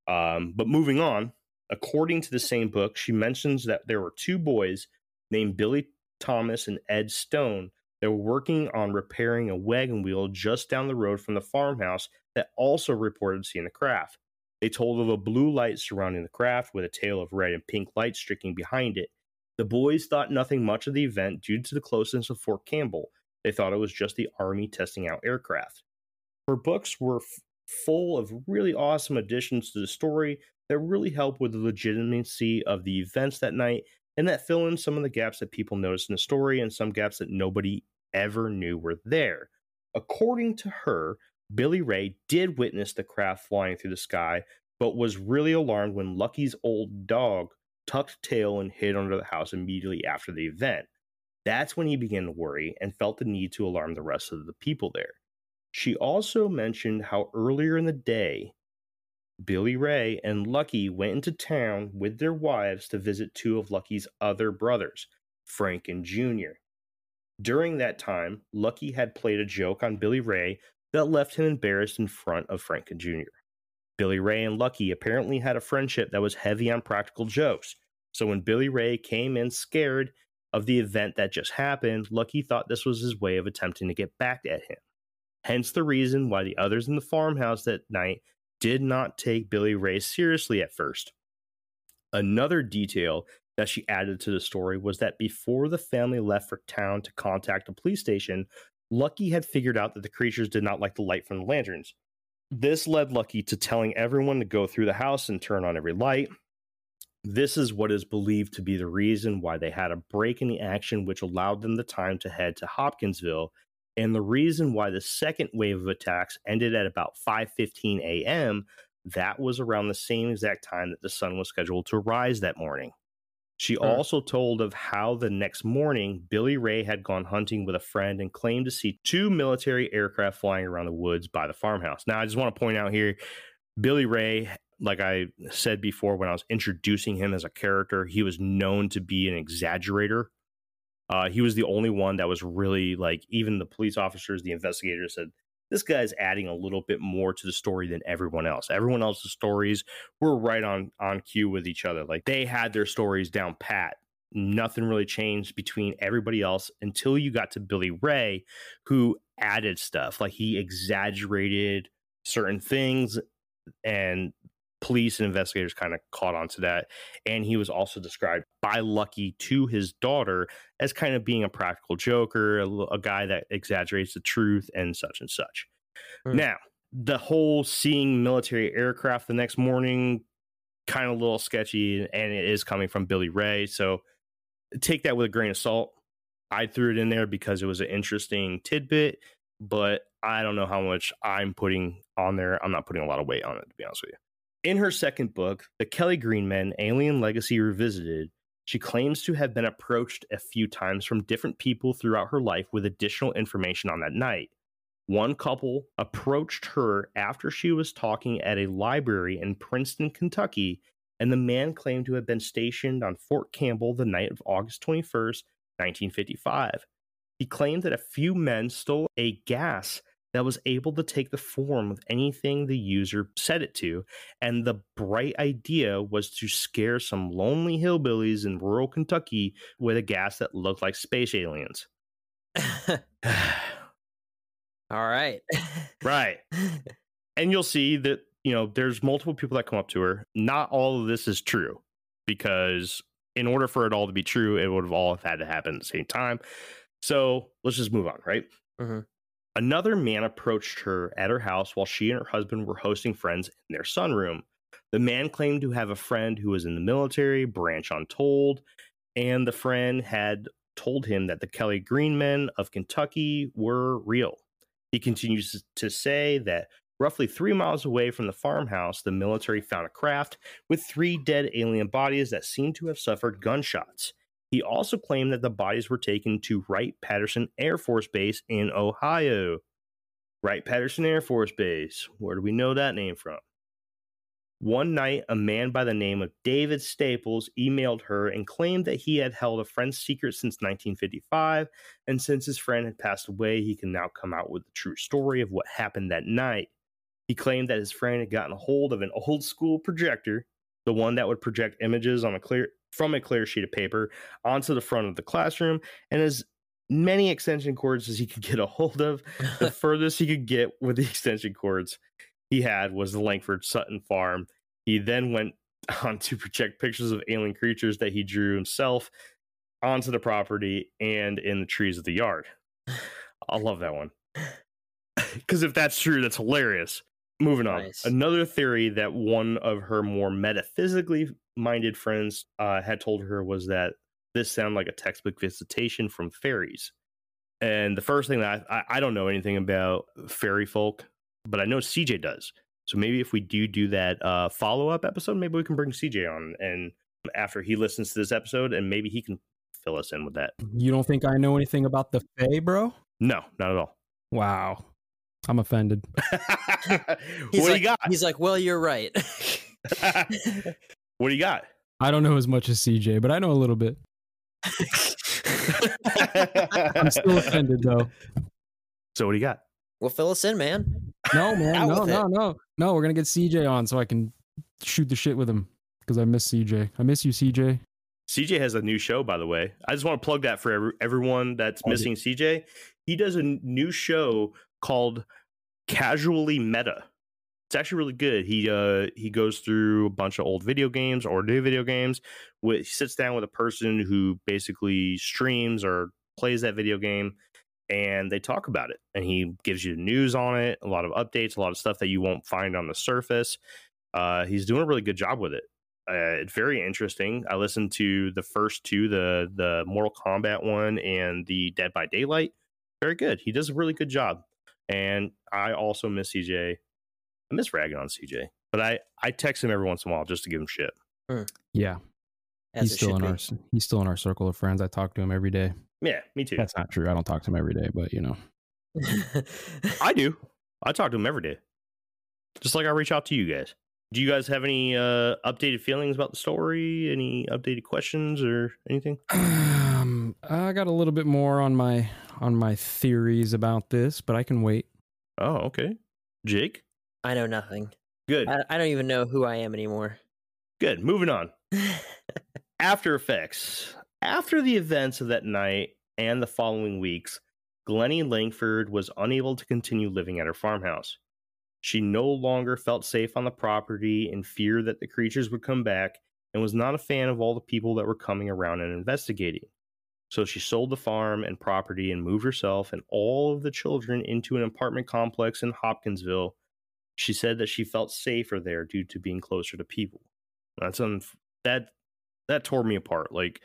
Um, but moving on, according to the same book, she mentions that there were two boys named Billy Thomas and Ed Stone that were working on repairing a wagon wheel just down the road from the farmhouse that also reported seeing the craft. They told of a blue light surrounding the craft with a tail of red and pink light streaking behind it. The boys thought nothing much of the event due to the closeness of Fort Campbell. They thought it was just the Army testing out aircraft. Her books were f- full of really awesome additions to the story that really help with the legitimacy of the events that night and that fill in some of the gaps that people noticed in the story and some gaps that nobody ever knew were there. According to her, Billy Ray did witness the craft flying through the sky, but was really alarmed when Lucky's old dog tucked tail and hid under the house immediately after the event. That's when he began to worry and felt the need to alarm the rest of the people there. She also mentioned how earlier in the day, Billy Ray and Lucky went into town with their wives to visit two of Lucky's other brothers, Frank and Junior. During that time, Lucky had played a joke on Billy Ray that left him embarrassed in front of Frank and Junior. Billy Ray and Lucky apparently had a friendship that was heavy on practical jokes. So when Billy Ray came in scared of the event that just happened, Lucky thought this was his way of attempting to get back at him. Hence the reason why the others in the farmhouse that night did not take Billy Ray seriously at first. Another detail that she added to the story was that before the family left for town to contact the police station, Lucky had figured out that the creatures did not like the light from the lanterns. This led Lucky to telling everyone to go through the house and turn on every light. This is what is believed to be the reason why they had a break in the action, which allowed them the time to head to Hopkinsville, and the reason why the second wave of attacks ended at about 5:15 a.m. That was around the same exact time that the sun was scheduled to rise that morning. She Hmm. also told of how the next morning Billy Ray had gone hunting with a friend and claimed to see two military aircraft flying around the woods by the farmhouse. Now, I just want to point out here Billy Ray, like I said before when I was introducing him as a character, he was known to be an exaggerator. Uh, he was the only one that was really like, even the police officers, the investigators said, this guy's adding a little bit more to the story than everyone else. Everyone else's stories were right on on cue with each other. Like they had their stories down pat. Nothing really changed between everybody else until you got to Billy Ray, who added stuff. Like he exaggerated certain things, and police and investigators kind of caught on to that. And he was also described by Lucky to his daughter as kind of being a practical joker, a guy that exaggerates the truth and such and such. Hmm. Now, the whole seeing military aircraft the next morning, kind of a little sketchy, and it is coming from Billy Ray. So take that with a grain of salt. I threw it in there because it was an interesting tidbit, but I don't know how much I'm putting on there. I'm not putting a lot of weight on it, to be honest with you. In her second book, The Kelly Green Men Alien Legacy Revisited, she claims to have been approached a few times from different people throughout her life with additional information on that night. One couple approached her after she was talking at a library in Princeton, Kentucky, and the man claimed to have been stationed on Fort Campbell the night of August 21st, 1955. He claimed that a few men stole a gas that was able to take the form of anything the user set it to, and the bright idea was to scare some lonely hillbillies in rural Kentucky with a gas that looked like space aliens. All right. right. And you'll see that, you know, there's multiple people that come up to her. Not all of this is true because in order for it all to be true, it would have all had to happen at the same time. So let's just move on, right? Mhm. Another man approached her at her house while she and her husband were hosting friends in their sunroom. The man claimed to have a friend who was in the military, branch untold, and the friend had told him that the Kelly Green men of Kentucky were real. He continues to say that roughly three miles away from the farmhouse, the military found a craft with three dead alien bodies that seemed to have suffered gunshots. He also claimed that the bodies were taken to Wright Patterson Air Force Base in Ohio. Wright Patterson Air Force Base. Where do we know that name from? One night, a man by the name of David Staples emailed her and claimed that he had held a friend's secret since 1955. And since his friend had passed away, he can now come out with the true story of what happened that night. He claimed that his friend had gotten a hold of an old school projector, the one that would project images on a clear from a clear sheet of paper onto the front of the classroom, and as many extension cords as he could get a hold of, the furthest he could get with the extension cords he had was the Langford Sutton farm. He then went on to project pictures of alien creatures that he drew himself onto the property and in the trees of the yard. I love that one. Because if that's true, that's hilarious. Moving on. Nice. Another theory that one of her more metaphysically minded friends uh, had told her was that this sounded like a textbook visitation from fairies. And the first thing that I, I, I don't know anything about fairy folk, but I know CJ does. So maybe if we do do that uh, follow up episode, maybe we can bring CJ on and after he listens to this episode, and maybe he can fill us in with that. You don't think I know anything about the Fae, bro? No, not at all. Wow. I'm offended. what He's do like, you got? He's like, well, you're right. what do you got? I don't know as much as CJ, but I know a little bit. I'm still offended though. so what do you got? well, fill us in, man. No, man. Out No, no, it. no. No, we're gonna get CJ on so I can shoot the shit with him. Because I miss CJ. I miss you, CJ. CJ has a new show, by the way. I just want to plug that for every, everyone that's Oh, missing CJ. He does a new show called Casually Meta. It's actually really good. He uh he goes through a bunch of old video games or new video games. With he sits down with a person who basically streams or plays that video game, and they talk about it. And he gives you news on it, a lot of updates, a lot of stuff that you won't find on the surface. Uh, he's doing a really good job with it uh, it's very interesting. I listened to the first two, the the Mortal Kombat one and the Dead by Daylight. Very good. He does a really good job. And I also miss CJ. I miss ragging on CJ, but I I text him every once in a while just to give him shit. Yeah. As he's still in be. our he's still in our circle of friends. I talk to him every day. Yeah, me too. That's not true. I don't talk to him every day, but you know. I do. I talk to him every day, just like I reach out to you guys. Do you guys have any uh, updated feelings about the story? Any updated questions or anything? I got a little bit more on my on my theories about this, but I can wait. Oh, okay. Jake, I know nothing. good, I, I don't even know who I am anymore. good. Moving on. After Effects. After the events of that night and the following weeks, Glennie Langford was unable to continue living at her farmhouse. She no longer felt safe on the property in fear that the creatures would come back and was not a fan of all the people that were coming around and investigating. So she sold the farm and property and moved herself and all of the children into an apartment complex in Hopkinsville. She said that she felt safer there due to being closer to people. That's un- that that tore me apart. Like,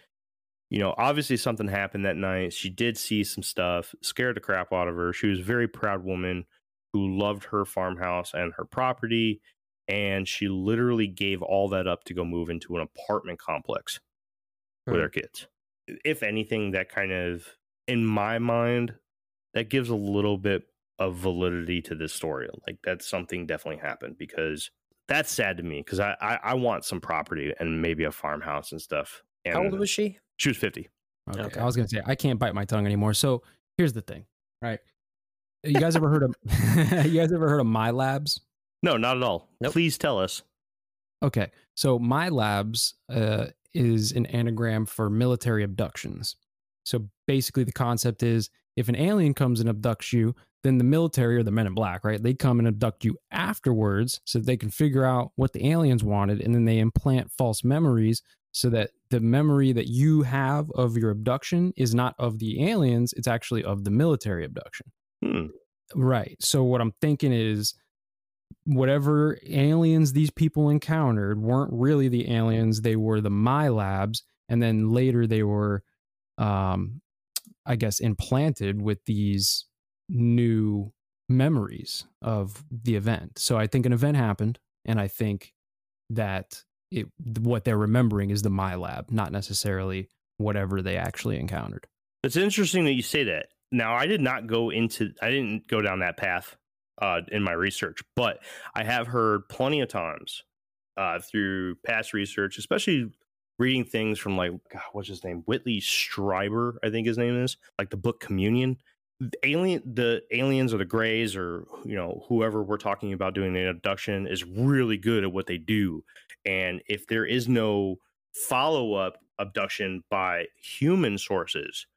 you know, obviously something happened that night. She did see some stuff, scared the crap out of her. She was a very proud woman who loved her farmhouse and her property, and she literally gave all that up to go move into an apartment complex with Hmm. her kids. If anything, that kind of, in my mind, that gives a little bit of validity to this story. Like that's something definitely happened because that's sad to me because I, I I want some property and maybe a farmhouse and stuff. And How old was she? she was fifty. Okay. Okay. I was gonna say I can't bite my tongue anymore. So here's the thing, right? You guys ever heard of you guys ever heard of MILABs? No, not at all. Nope. Please tell us. Okay, so MILABs uh, is an anagram for military abductions. So basically, the concept is if an alien comes and abducts you, then the military or the men in black, right? They come and abduct you afterwards so that they can figure out what the aliens wanted, and then they implant false memories so that the memory that you have of your abduction is not of the aliens, it's actually of the military abduction. Hmm. Right. So what I'm thinking is whatever aliens these people encountered weren't really the aliens, they were the MILABs and then later they were um I guess implanted with these new memories of the event. So I think an event happened and I think that it what they're remembering is the MILAB, not necessarily whatever they actually encountered. It's interesting that you say that. Now, I did not go into. I didn't go down that path uh, in my research, but I have heard plenty of times uh, through past research, especially reading things from like God, what's his name, Whitley Strieber, I think his name is, like the book Communion. The alien, the aliens or the Greys or you know whoever we're talking about doing an abduction is really good at what they do, and if there is no follow up abduction by human sources,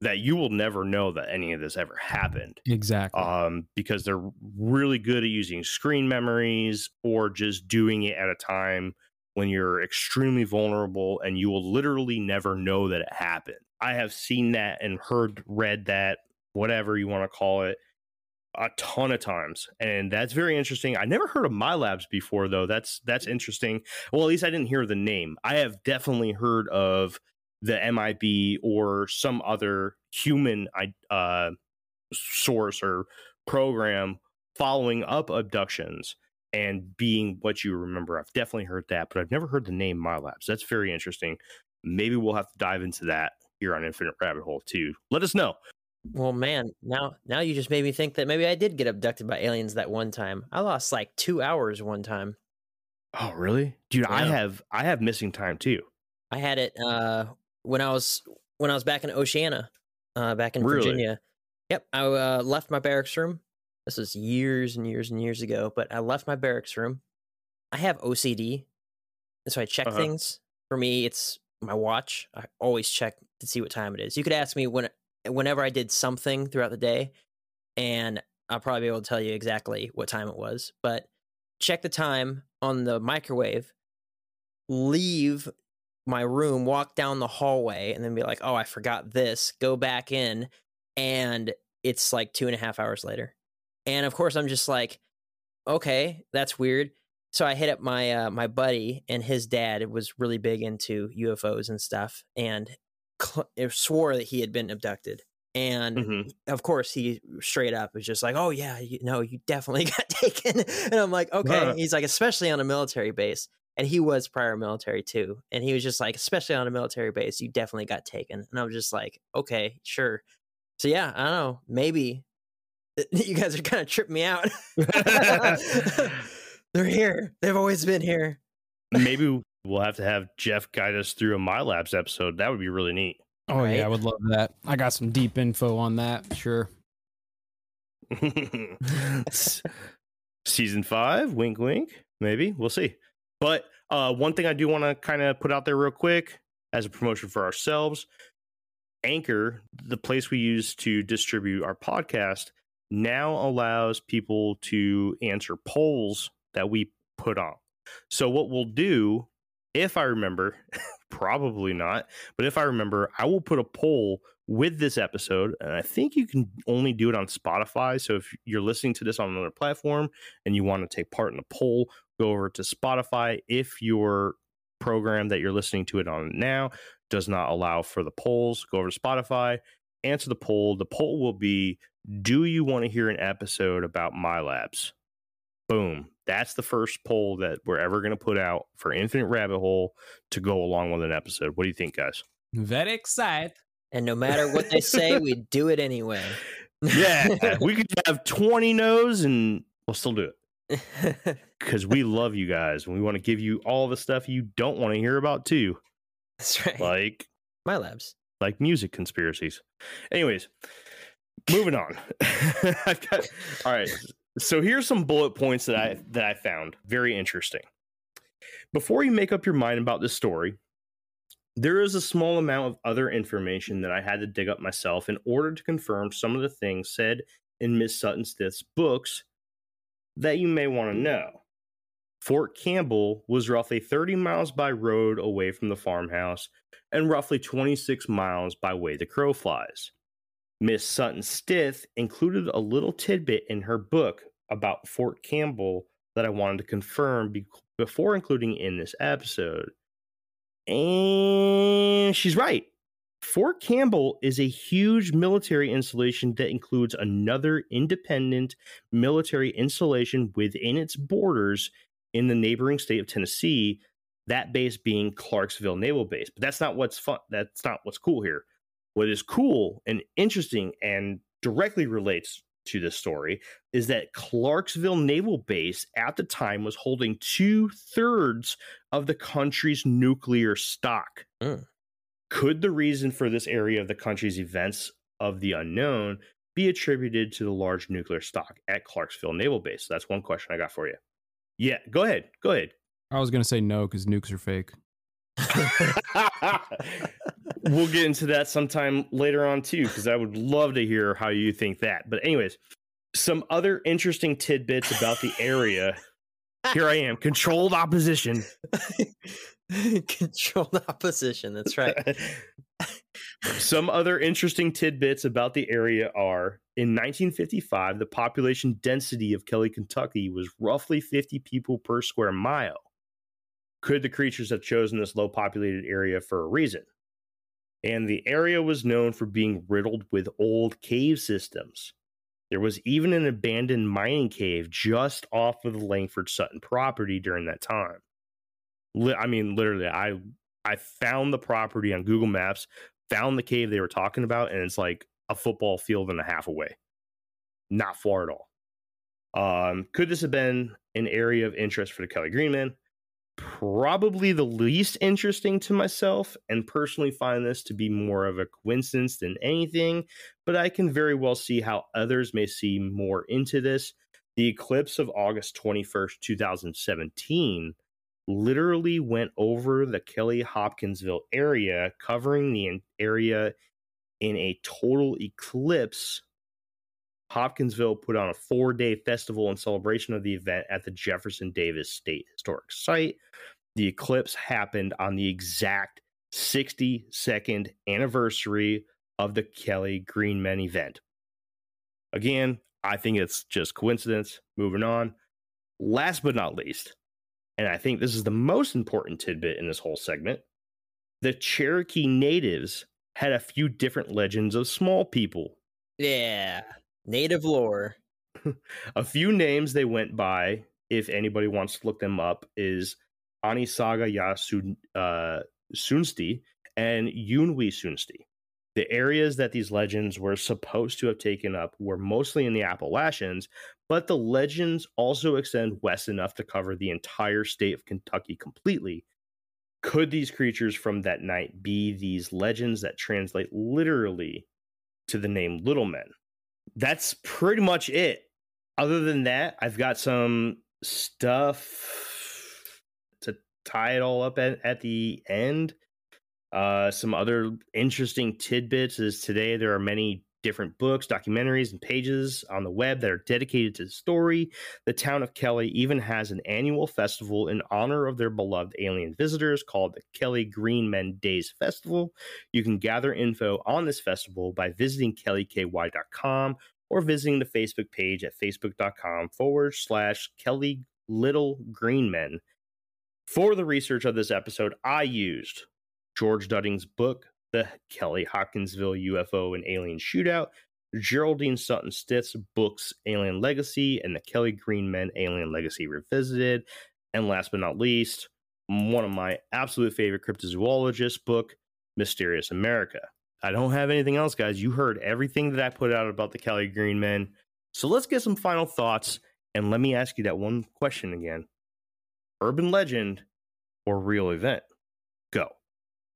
that you will never know that any of this ever happened. Exactly. Um, because they're really good at using screen memories or just doing it at a time when you're extremely vulnerable and you will literally never know that it happened. I have seen that and heard, read that, whatever you want to call it, a ton of times. And that's very interesting. I never heard of MILABs before though. That's that's interesting. Well, at least I didn't hear the name. I have definitely heard of the MIB or some other human uh, source or program following up abductions and being what you remember. I've definitely heard that, but I've never heard the name MILABs. That's very interesting. Maybe we'll have to dive into that here on Infinite Rabbit Hole too. Let us know. Well, man, now now you just made me think that maybe I did get abducted by aliens that one time. I lost like two hours one time. Oh, really, dude? Yeah. I have I have missing time too. I had it uh, when I was when I was back in Oceana, uh, back in really? Virginia. Yep, I uh, left my barracks room. This was years and years and years ago, but I left my barracks room. I have OCD, and so I check uh-huh. things. For me, it's my watch. I always check to see what time it is. You could ask me when, whenever I did something throughout the day, and I'll probably be able to tell you exactly what time it was. But check the time on the microwave. Leave my room, walk down the hallway, and then be like, oh, I forgot this. Go back in, and it's like two and a half hours later. And of course, I'm just like, okay, that's weird. So I hit up my uh, my buddy, and his dad was really big into UFOs and stuff, and cl- swore that he had been abducted. And mm-hmm. of course, he straight up was just like, "Oh yeah, you know, you definitely got taken." And I'm like, "Okay." Uh-huh. He's like, "Especially on a military base." And he was prior military too and he was just like especially on a military base you definitely got taken and i was just like okay sure. So yeah i don't know maybe you guys are kind of tripping me out. They're here they've always been here. Maybe we'll have to have jeff guide us through a MILABs episode that would be really neat. Oh right? yeah i would love that i got some deep info on that sure. Season five wink wink maybe we'll see but uh, one thing I do want to kind of put out there real quick as a promotion for ourselves Anchor, the place we use to distribute our podcast, now allows people to answer polls that we put on. So, what we'll do, if I remember, probably not, but if I remember, I will put a poll with this episode. And I think you can only do it on Spotify. So, if you're listening to this on another platform and you want to take part in the poll, go over to Spotify. If your program that you're listening to it on now does not allow for the polls, go over to Spotify, answer the poll. The poll will be Do you want to hear an episode about MILABs? Boom. That's the first poll that we're ever going to put out for Infinite Rabbit Hole to go along with an episode. What do you think, guys? Very excited. And no matter what they say, we do it anyway. yeah. we could have 20 no's and we'll still do it because we love you guys and we want to give you all the stuff you don't want to hear about too. That's right. Like MILABs, like music conspiracies. Anyways, moving on. I've got all right. So here's some bullet points that I that I found very interesting. Before you make up your mind about this story, there is a small amount of other information that I had to dig up myself in order to confirm some of the things said in Miss Sutton Stith's books that you may want to know. Fort Campbell was roughly 30 miles by road away from the farmhouse and roughly 26 miles by way the crow flies. Miss Sutton Stith included a little tidbit in her book about Fort Campbell that I wanted to confirm be- before including in this episode. And she's right. Fort Campbell is a huge military installation that includes another independent military installation within its borders in the neighboring state of Tennessee, that base being Clarksville Naval Base. But that's not what's fun. That's not what's cool here. What is cool and interesting and directly relates to this story is that Clarksville Naval Base at the time was holding two thirds of the country's nuclear stock. Mm. Could the reason for this area of the country's events of the unknown be attributed to the large nuclear stock at Clarksville Naval Base? that's one question I got for you. Yeah, go ahead. Go ahead. I was gonna say no because nukes are fake. we'll get into that sometime later on too, because I would love to hear how you think that. But anyways, some other interesting tidbits about the area. Here I am, controlled opposition. controlled opposition. That's right. some other interesting tidbits about the area are in 1955, the population density of Kelly, Kentucky was roughly 50 people per square mile. Could the creatures have chosen this low populated area for a reason? And the area was known for being riddled with old cave systems. There was even an abandoned mining cave just off of the Langford Sutton property during that time. I mean, literally, I I found the property on Google Maps, found the cave they were talking about, and it's like a football field and a half away. Not far at all. Um, could this have been an area of interest for the Kelly Green Men? probably the least interesting to myself and personally find this to be more of a coincidence than anything, but I can very well see how others may see more into this. The eclipse of August 21st, 2017 literally went over the Kelly Hopkinsville area, covering the area in a total eclipse Hopkinsville put on a four day festival in celebration of the event at the Jefferson Davis State Historic Site. The eclipse happened on the exact 62nd anniversary of the Kelly Green Men event. Again, I think it's just coincidence. Moving on. Last but not least, and I think this is the most important tidbit in this whole segment the Cherokee natives had a few different legends of small people. Yeah. Native lore. a few names they went by, if anybody wants to look them up, is Anisaga Yasun uh, Sunsti and Yunwi Sunsti. The areas that these legends were supposed to have taken up were mostly in the Appalachians, but the legends also extend west enough to cover the entire state of Kentucky completely. Could these creatures from that night be these legends that translate literally to the name Little Men? that's pretty much it. Other than that, I've got some stuff to tie it all up at, at the end. Uh, some other interesting tidbits is today there are many different books, documentaries, and pages on the web that are dedicated to the story. The town of Kelly even has an annual festival in honor of their beloved alien visitors called the Kelly Green Men Days Festival. You can gather info on this festival by visiting kellyky.com or visiting the Facebook page at facebook.com forward slash Kelly Little Green Men. For the research of this episode, I used George Dudding's book, the Kelly Hopkinsville UFO and Alien Shootout, Geraldine Sutton Stith's books Alien Legacy and the Kelly Green Men Alien Legacy Revisited, and last but not least, one of my absolute favorite cryptozoologist book, Mysterious America. I don't have anything else, guys. You heard everything that I put out about the Kelly Green Men. So let's get some final thoughts and let me ask you that one question again. Urban legend or real event? Go.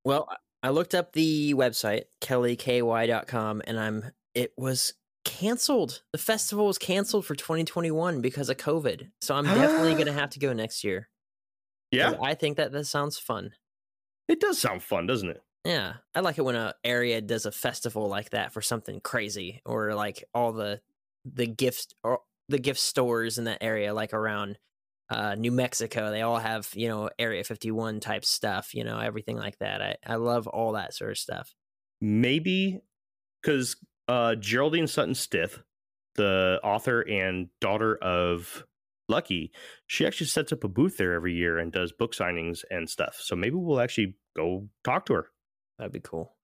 Well, I looked up the website, kellyky.com, and I'm it was canceled. The festival was canceled for 2021 because of COVID. So I'm definitely going to have to go next year. Yeah. I think that that sounds fun. It does sound fun, doesn't it? Yeah. I like it when a area does a festival like that for something crazy or like all the the gifts or the gift stores in that area like around uh, New Mexico. They all have, you know, Area 51 type stuff, you know, everything like that. I, I love all that sort of stuff. Maybe because uh, Geraldine Sutton Stith, the author and daughter of Lucky, she actually sets up a booth there every year and does book signings and stuff. So maybe we'll actually go talk to her. That'd be cool.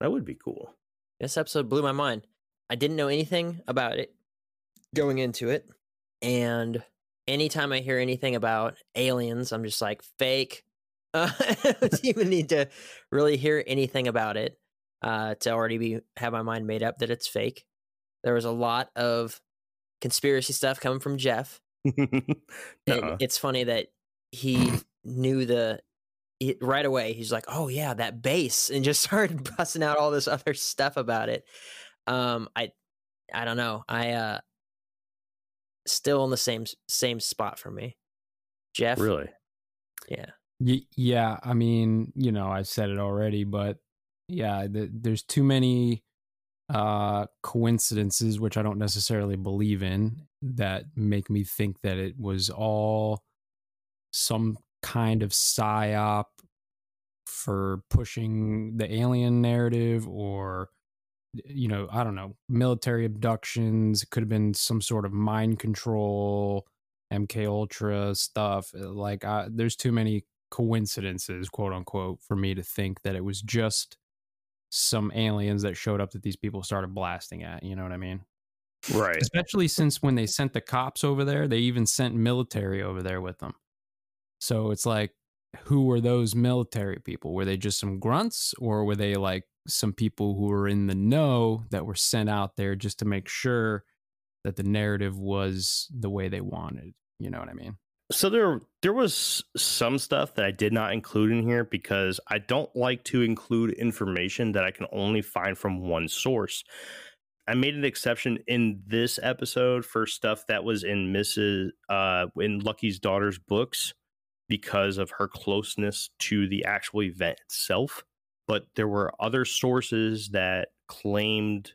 That would be cool. This episode blew my mind. I didn't know anything about it going into it. And anytime I hear anything about aliens, I'm just like, fake. Uh, I don't even need to really hear anything about it uh, to already be have my mind made up that it's fake. There was a lot of conspiracy stuff coming from Jeff. Uh-uh. it's funny that he knew the it, right away. He's like, "Oh yeah, that base," and just started busting out all this other stuff about it. Um, I, I don't know. I uh, still in the same same spot for me. Jeff, really? yeah, Y- yeah, I mean, you know, I said it already, but yeah, th- there's too many uh coincidences which I don't necessarily believe in that make me think that it was all some kind of psyop for pushing the alien narrative or you know, I don't know, military abductions, it could have been some sort of mind control, MK Ultra stuff. uh, Like I, there's too many coincidences, quote unquote, for me to think that it was just some aliens that showed up that these people started blasting at. You know what I mean? Right. Especially since when they sent the cops over there, they even sent military over there with them. So it's like, who were those military people? Were they just some grunts or were they like some people who were in the know that were sent out there just to make sure that the narrative was the way they wanted? You know what I mean? So there there was some stuff that I did not include in here because I don't like to include information that I can only find from one source. I made an exception in this episode for stuff that was in Mrs. uh in Lucky's daughter's books because of her closeness to the actual event itself. But there were other sources that claimed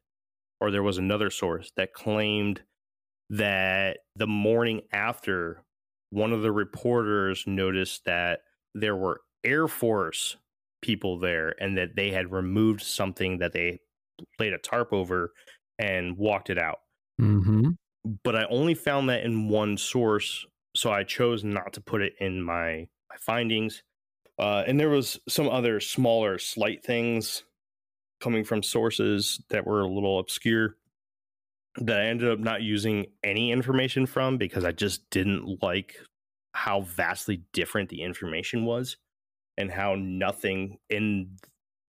or there was another source that claimed that the morning after one of the reporters noticed that there were Air Force people there and that they had removed something that they laid a tarp over and walked it out. Mm-hmm. But I only found that in one source, so I chose not to put it in my, my findings. Uh, and there was some other smaller, slight things coming from sources that were a little obscure that I ended up not using any information from because I just didn't like how vastly different the information was and how nothing in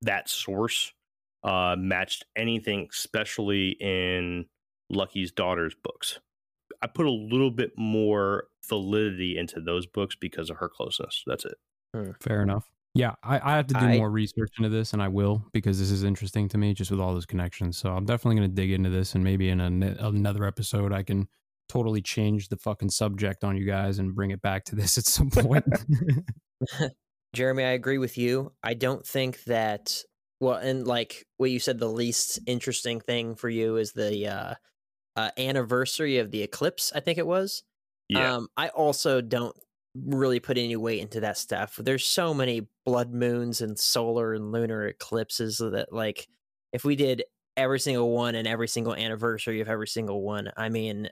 that source uh, matched anything, especially in Lucky's daughter's books. I put a little bit more validity into those books because of her closeness. That's it. Fair enough. Yeah, I, I have to do I- more research into this, and I will because this is interesting to me, just with all those connections. So I'm definitely going to dig into this, and maybe in a, another episode, I can totally change the fucking subject on you guys and bring it back to this at some point. Jeremy, I agree with you. I don't think that well, and like what you said, the least interesting thing for you is the uh, uh, anniversary of the eclipse. I think it was. Yeah. Um, I also don't really put any weight into that stuff. There's so many blood moons and solar and lunar eclipses that, like, if we did every single one and every single anniversary of every single one, I mean,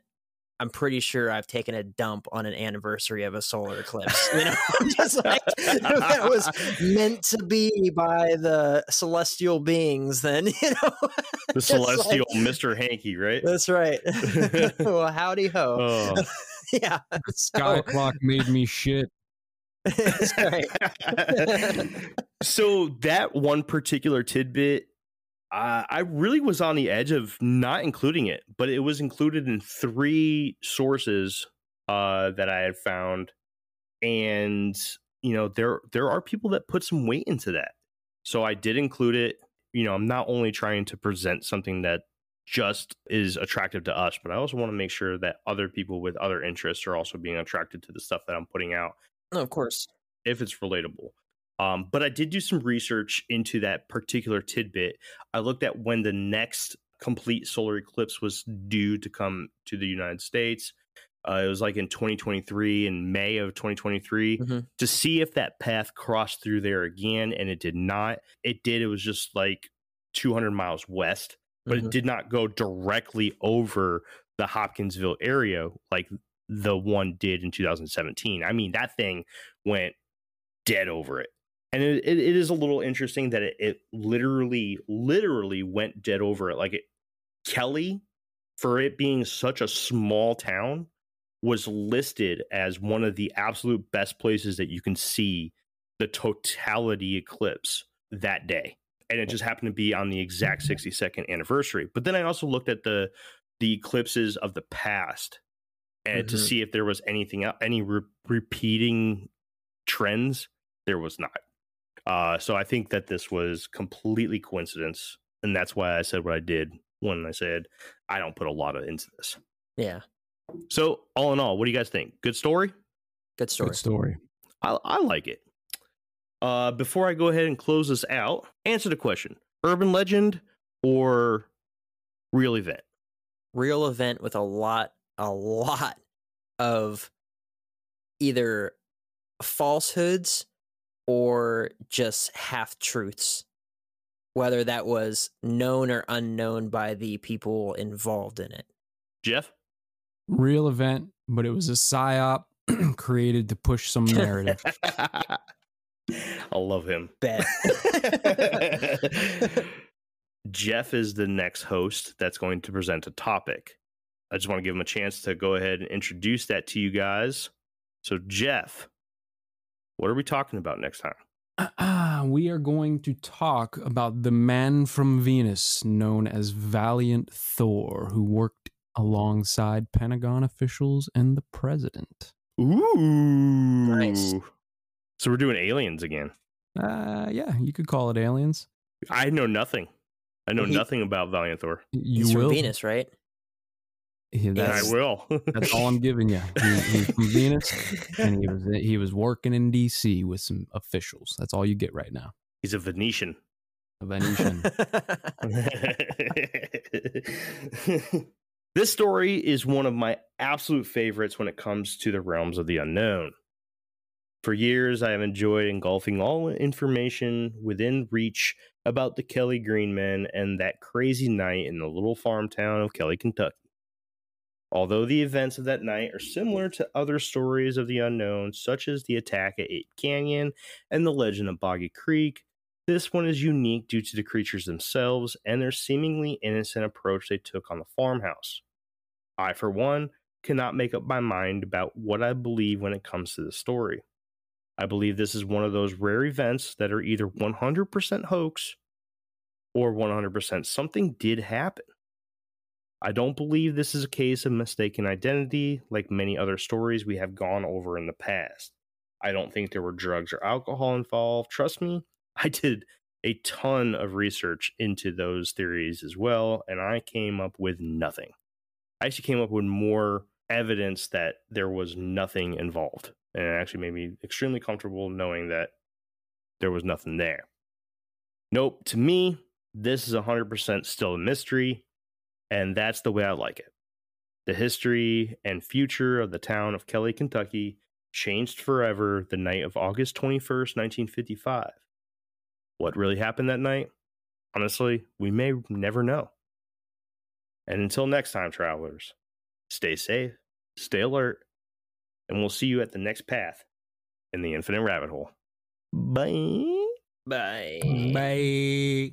I'm pretty sure I've taken a dump on an anniversary of a solar eclipse. You know, just like that was meant to be by the celestial beings. Then you know, the Just like- celestial Mr. Hanky, right? that's right. well, howdy ho. Oh. Yeah, Sky so, clock made me shit. so that one particular tidbit uh, i really was on the edge of not including it but it was included in three sources uh, that i had found. And you know there there are people that put some weight into that. So i did include it. You know i'm not only trying to present something that just is attractive to us but i also want to make sure that other people with other interests are also being attracted to the stuff that i'm putting out No, of course. if it's relatable. Um, but I did do some research into that particular tidbit. I looked at when the next complete solar eclipse was due to come to the United States. Uh, it was like in 2023, in May of 2023, Mhm. to see if that path crossed through there again, and it did not. It did. It was just like 200 miles west, but Mhm. it did not go directly over the Hopkinsville area like the one did in 2017. I mean, that thing went dead over it. And it, it, it is a little interesting that it, it literally, literally went dead over it. Like it, Kelly, for it being such a small town, was listed as one of the absolute best places that you can see the totality eclipse that day. And it just happened to be on the exact 62nd anniversary. But then I also looked at the the eclipses of the past and to Mhm. see if there was anything el- any re- repeating trends. There was not. Uh, so I think that this was completely coincidence, and that's why I said what I did when I said I don't put a lot of into this. Yeah. So all in all, what do you guys think? Good story. Good story. Good story. I, I like it. Uh, before I go ahead and close this out, answer the question: urban legend or real event? Real event with a lot, a lot of either falsehoods or just half truths, whether that was known or unknown by the people involved in it. Jeff. Real event, but it was a psyop created to push some narrative. I love him. Bet. Jeff is the next host that's going to present a topic. I just want to give him a chance to go ahead and introduce that to you guys. So, Jeff, what are we talking about next time? Ah, we are going to talk about the man from Venus known as Valiant Thor, who worked alongside Pentagon officials and the president. Ooh. Nice. So, we're doing aliens again. Uh, yeah, you could call it aliens. I know nothing. I know He- nothing about Valiant Thor. You He's will. from Venus, right? Yeah, that's, I will. that's all I'm giving you. He, he's from Venus, and he was he was working in D.C. with some officials. That's all you get right now. He's a Venetian. A Venetian. this story is one of my absolute favorites when it comes to the realms of the unknown. For years, I have enjoyed engulfing all information within reach about the Kelly Green Men and that crazy night in the little farm town of Kelly, Kentucky. Although the events of that night are similar to other stories of the unknown, such as the attack at Ape Canyon and the legend of Boggy Creek, this one is unique due to the creatures themselves and their seemingly innocent approach they took on the farmhouse. I, for one, cannot make up my mind about what I believe when it comes to the story. I believe this is one of those rare events that are either 100% hoax or 100% something did happen. I don't believe this is a case of mistaken identity like many other stories we have gone over in the past. I don't think there were drugs or alcohol involved. Trust me, I did a ton of research into those theories as well, and I came up with nothing. I actually came up with more evidence that there was nothing involved. And it actually made me extremely comfortable knowing that there was nothing there. Nope, to me, this is 100% still a mystery, and that's the way I like it. The history and future of the town of Kelly, Kentucky changed forever the night of August 21st, 1955. What really happened that night? Honestly, we may never know. And until next time, travelers, stay safe, stay alert, and we'll see you at the next path in the infinite rabbit hole. Bye. Bye. Bye.